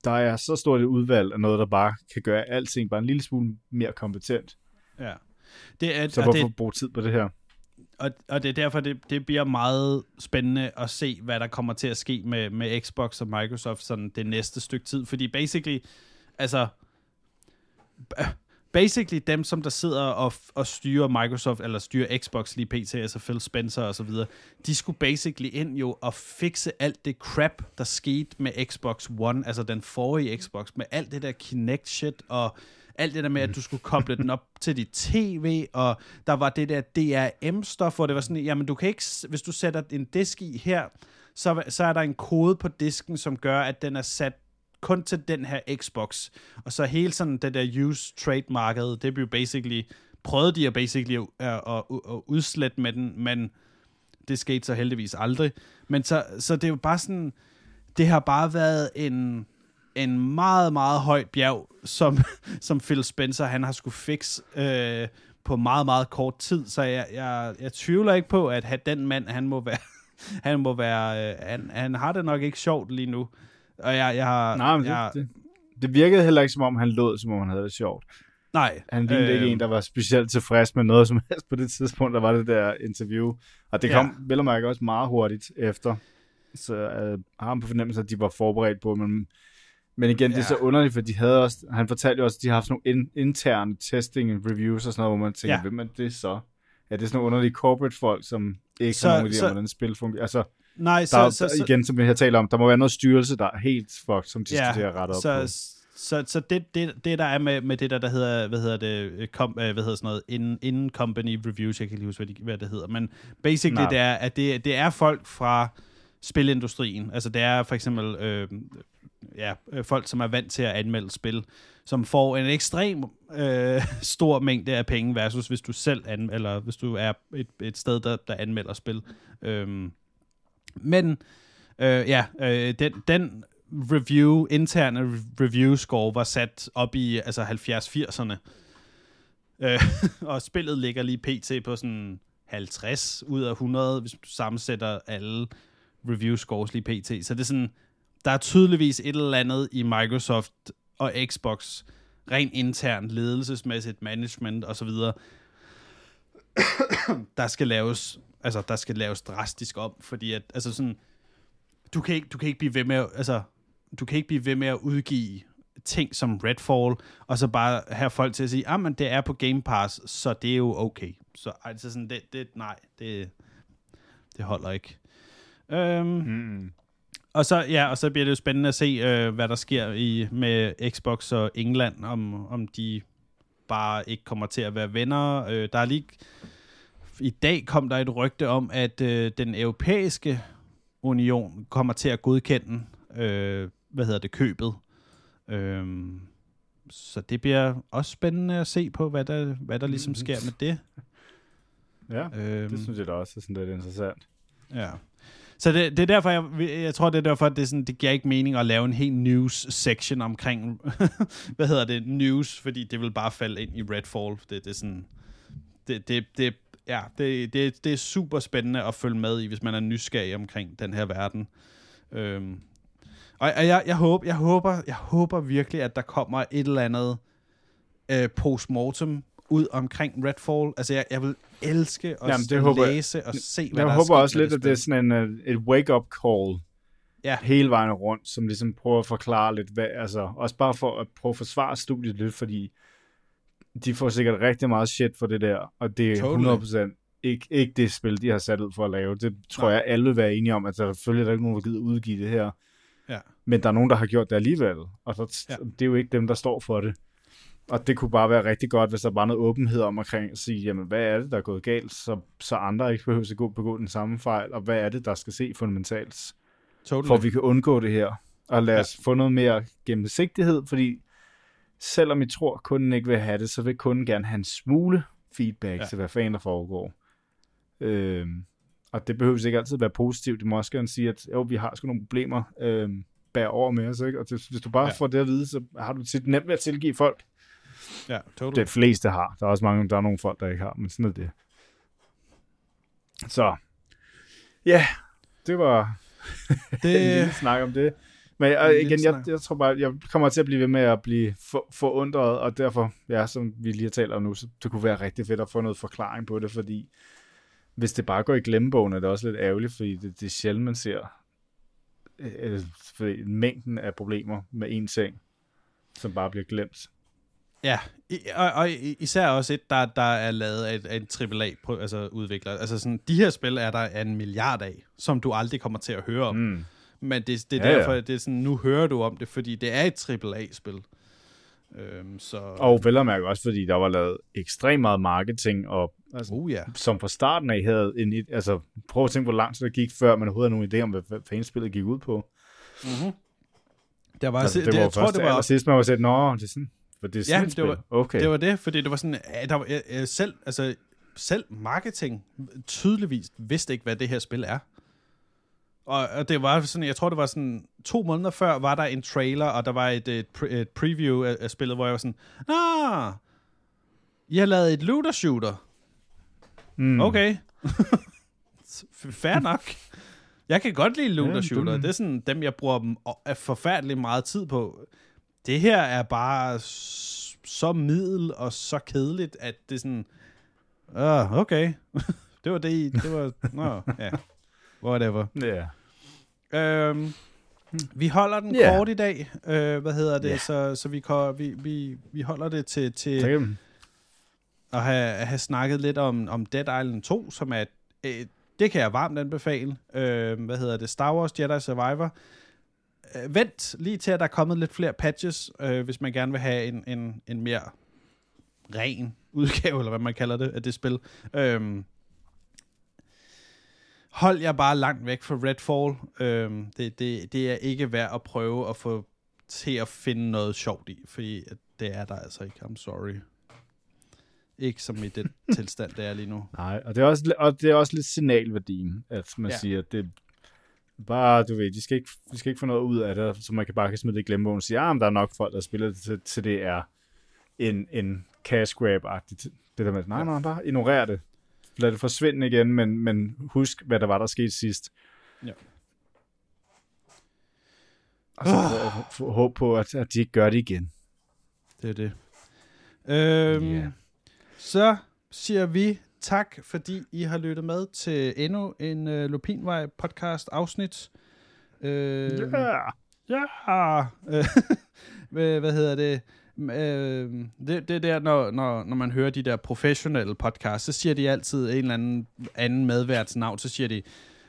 der er så stort et udvalg af noget, der bare kan gøre alting bare en lille smule mere kompetent. Ja. Det er, så hvorfor det, bruge tid på det her? Og, og det er derfor, det, det bliver meget spændende at se, hvad der kommer til at ske med, med Xbox og Microsoft sådan det næste stykke tid. Fordi basically, altså basically dem, som der sidder og, og styrer Microsoft, eller styrer Xbox lige pt, altså Phil Spencer og så videre, de skulle basically ind jo og fikse alt det crap, der skete med Xbox One, altså den forrige Xbox, med alt det der Kinect shit, og alt det der med, at du skulle koble den op til dit tv, og der var det der DRM-stof, hvor det var sådan, jamen du kan ikke, hvis du sætter en disk i her, så, så er der en kode på disken, som gør, at den er sat kun til den her Xbox. Og så hele sådan det der use trade marked, det blev basically, prøvede de at basically øh, at, at, at, at udslætte med den, men det skete så heldigvis aldrig. Men så, så det er jo bare sådan, det har bare været en, en meget, meget højt bjerg, som, som Phil Spencer, han har skulle fikse øh, på meget, meget kort tid. Så jeg, jeg, jeg tvivler ikke på, at den mand, han må være, han må være, øh, han, han har det nok ikke sjovt lige nu. Og jeg, jeg har... Nej, men jeg, det, det, det virkede heller ikke, som om han lød, som om han havde det sjovt. Nej. Han lignede øh, ikke en, der var specielt tilfreds med noget som helst på det tidspunkt, der var det der interview. Og det kom ja. vel og mærke også meget hurtigt efter. Så øh, har han på fornemmelse, at de var forberedt på, men, men igen, ja. det er så underligt, for de havde også, han fortalte jo også, at de har haft sådan nogle in, interne testing reviews og sådan noget, hvor man tænker, ja. hvem er det så? Er det sådan nogle underlige corporate folk, som ikke Så- har nogen idé om, hvordan spil fungerer? Altså, Nej, der, så, er, så, så, igen, som vi har talt om, der må være noget styrelse, der er helt fucked, som de skal til at rette op så, på. Så, så det, det, det, der er med, med det der, der hedder, hvad hedder det, øh, kom, øh, hvad hedder sådan noget, in, in company reviews, jeg kan ikke lige huske, hvad, de, hvad det hedder, men basically Nej. det er, at det, det er folk fra spilindustrien, altså det er for eksempel, øh, ja, øh, folk, som er vant til at anmelde spil, som får en ekstrem øh, stor mængde af penge versus hvis du selv an, eller hvis du er et, et sted, der, der anmelder spil. Øhm, men øh, ja, øh, den, den review, interne review score var sat op i altså 70-80'erne. Øh, og spillet ligger lige pt. på sådan 50 ud af 100, hvis du sammensætter alle review scores lige pt. Så det er sådan, der er tydeligvis et eller andet i Microsoft og Xbox, rent internt, ledelsesmæssigt, management osv., der skal laves, altså der skal laves drastisk om, fordi at, altså sådan, du kan ikke, du kan ikke blive ved med, at- altså, du kan ikke blive ved med at udgive ting som Redfall, og så bare have folk til at sige, ah, men det er på Game Pass, så det er jo okay. Så altså sådan, det, det nej, det, det holder ikke. Øhm, Mm. og så, ja, og så bliver det jo spændende at se, øh, hvad der sker i, med Xbox og England, om, om de bare ikke kommer til at være venner. Øh, der er lige... I dag kom der et rygte om, at øh, den europæiske union kommer til at godkende, øh, hvad hedder det, købet. Øhm, så det bliver også spændende at se på, hvad der, hvad der ligesom sker med det. Ja, Øhm, det synes jeg da også er sådan lidt interessant. Ja. Så det, det er derfor, jeg, jeg tror, det er derfor, at det, er sådan, det giver ikke mening at lave en helt news-section omkring, hvad hedder det, news, fordi det vil bare falde ind i Redfall. Det, det er sådan, det, det, det, ja, det, det, det er super spændende at følge med i, hvis man er nysgerrig omkring den her verden. Øhm, og, og jeg, jeg, håber, jeg, håber, jeg håber virkelig, at der kommer et eller andet øh, postmortem ud omkring Redfall. Altså, jeg, jeg vil elske at, Jamen, det håber jeg. læse og se, hvad Jeg der er håber også lidt, at det er sådan en, uh, et wake-up call Ja. hele vejen rundt, som ligesom prøver at forklare lidt, hvad, altså også bare for at prøve at forsvare studiet lidt, fordi de får sikkert rigtig meget shit for det der, og det er Totally. 100% ikke, ikke det spil, de har sat ud for at lave. Det tror Nej. jeg, alle vil være enige om, at der selvfølgelig er der ikke nogen, der gider udgive det her. Ja. Men der er nogen, der har gjort det alligevel, og så, Ja. det er jo ikke dem, der står for det. Og det kunne bare være rigtig godt, hvis der var noget åbenhed om omkring at sige, jamen, hvad er det, der er gået galt, så, så andre ikke behøver at gå begå den samme fejl, og hvad er det, der skal se fundamentalt, Totally. for at vi kan undgå det her. Og lad Ja. os få noget mere gennemsigtighed, fordi selvom I tror, kunden ikke vil have det, så vil kunden gerne have en smule feedback Ja. til, hvad fanden der foregår. Øhm, og det behøver ikke altid være positivt. Det må også gerne sige, at jo, vi har sgu nogle problemer øhm, bær over med os. Ikke? Og det, hvis du bare Ja. ja. får det at vide, så har du tit nemt ved at tilgive folk. Ja, totally. Det fleste har. Der er også mange, der er nogle folk, der ikke har, men sådan er det. Så, ja, det var Det, en lille snak om det. Men jeg, igen, jeg, jeg tror bare, jeg kommer til at blive ved med at blive for, forundret, og derfor, ja, som vi lige har talt om nu, så det kunne være rigtig fedt at få noget forklaring på det, fordi hvis det bare går i glemmebogen, er det også lidt ærgerligt, fordi det, det er sjældent, man ser øh, fordi mængden af problemer med én ting, som bare bliver glemt. ja, i, og, og i- især også et, der, der er lavet af, et- af en AAA altså udvikler. Altså sådan, de her spil er der en milliard af, som du aldrig kommer til at høre om. Mm. Men det, det er Ja, ja. derfor, at det er sådan, nu hører du om det, fordi det er et AAA-spil. Øhm, så... Og vel at mærke også, fordi der var lavet ekstremt meget marketing, og altså, uh, ja. som fra starten af havde en, altså prøv at tænke, hvor lang tid det gik, før man overhovedet havde nogen idé om, hvad, hvad fanden spillet gik ud på. Mm-hmm. Der var, Altså, det, det, var jeg tror, det var, sidst, man var set, nå, det er sådan, for det er sådan Ja, et det var- okay. Det var det, fordi det var sådan, der var, jeg, jeg selv, altså, selv marketing tydeligvis vidste ikke, hvad det her spil er. Og, og det var sådan, jeg tror, det var sådan, to måneder før var der en trailer, og der var et, et, pre- et preview af, af spillet, hvor jeg var sådan, Nå, I har lavet et looter shooter. mm. Okay. Fair nok. Jeg kan godt lide looter Ja, shooter. du- Det er sådan dem, jeg bruger dem forfærdelig meget tid på. Det her er bare så middel og så kedeligt, at det er sådan... Uh, okay. det var det, I- det var... Nå, ja. Whatever. Ja. Øhm, vi holder den Ja. kort i dag. Øh, hvad hedder det? Ja. Så, så vi, kan, vi, vi, vi holder det til... til kan, at have, have snakket lidt om, om Dead Island 2, som er, øh, det kan jeg varmt anbefale. Øh, hvad hedder det? Star Wars Jedi Survivor. Øh, vent lige til, at der er kommet lidt flere patches, øh, hvis man gerne vil have en, en, en mere ren udgave, eller hvad man kalder det, af det spil. Øh, hold jeg bare langt væk fra Redfall. Øh, det, det, det er ikke værd at prøve at få til at finde noget sjovt i, fordi det er der altså ikke. I'm sorry. Ikke som i den tilstand, det er lige nu. Nej, og det er også, og det er også lidt signalværdien, at man ja. siger, at det bare, du ved, de skal, ikke, de skal ikke få noget ud af det, så man kan bare kan smide det i glemmebogen og sige, ah, men der er nok folk, der spiller det til, til det er en, en cash grab-agtigt. Det der med, nej, nej, bare ignorer det. Lad det forsvinde igen, men, men husk, hvad der var, der skete sidst. Ja. Og så oh. håb på, at, at de ikke gør det igen. Det er det. Øhm, yeah. Så siger vi tak, fordi I har lyttet med til endnu en uh, Lupinvej podcast afsnit. Øh, ja! Ja! hvad, hvad hedder det? Øh, det, det der, når, når, når man hører de der professionelle podcasts, så siger de altid en eller anden, anden medværts navn, så siger de,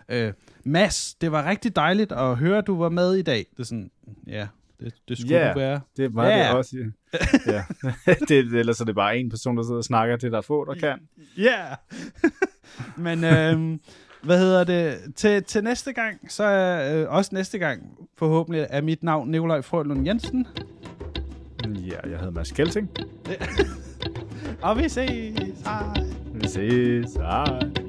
øh, Mads, det var rigtig dejligt at høre, at du var med i dag. Det er sådan, ja, det, det skulle yeah, du være. det var yeah. det også. Ja. ja. det, ellers er det bare en person, der sidder og snakker til, der er få, der kan. Ja. Yeah. Men øh, hvad hedder det? Til, til næste gang, så er øh, også næste gang, forhåbentlig er mit navn Nikolaj Frølund Jensen. Ja, jeg hedder Mads Kelting. og vi ses. Hej. Vi ses. Hej.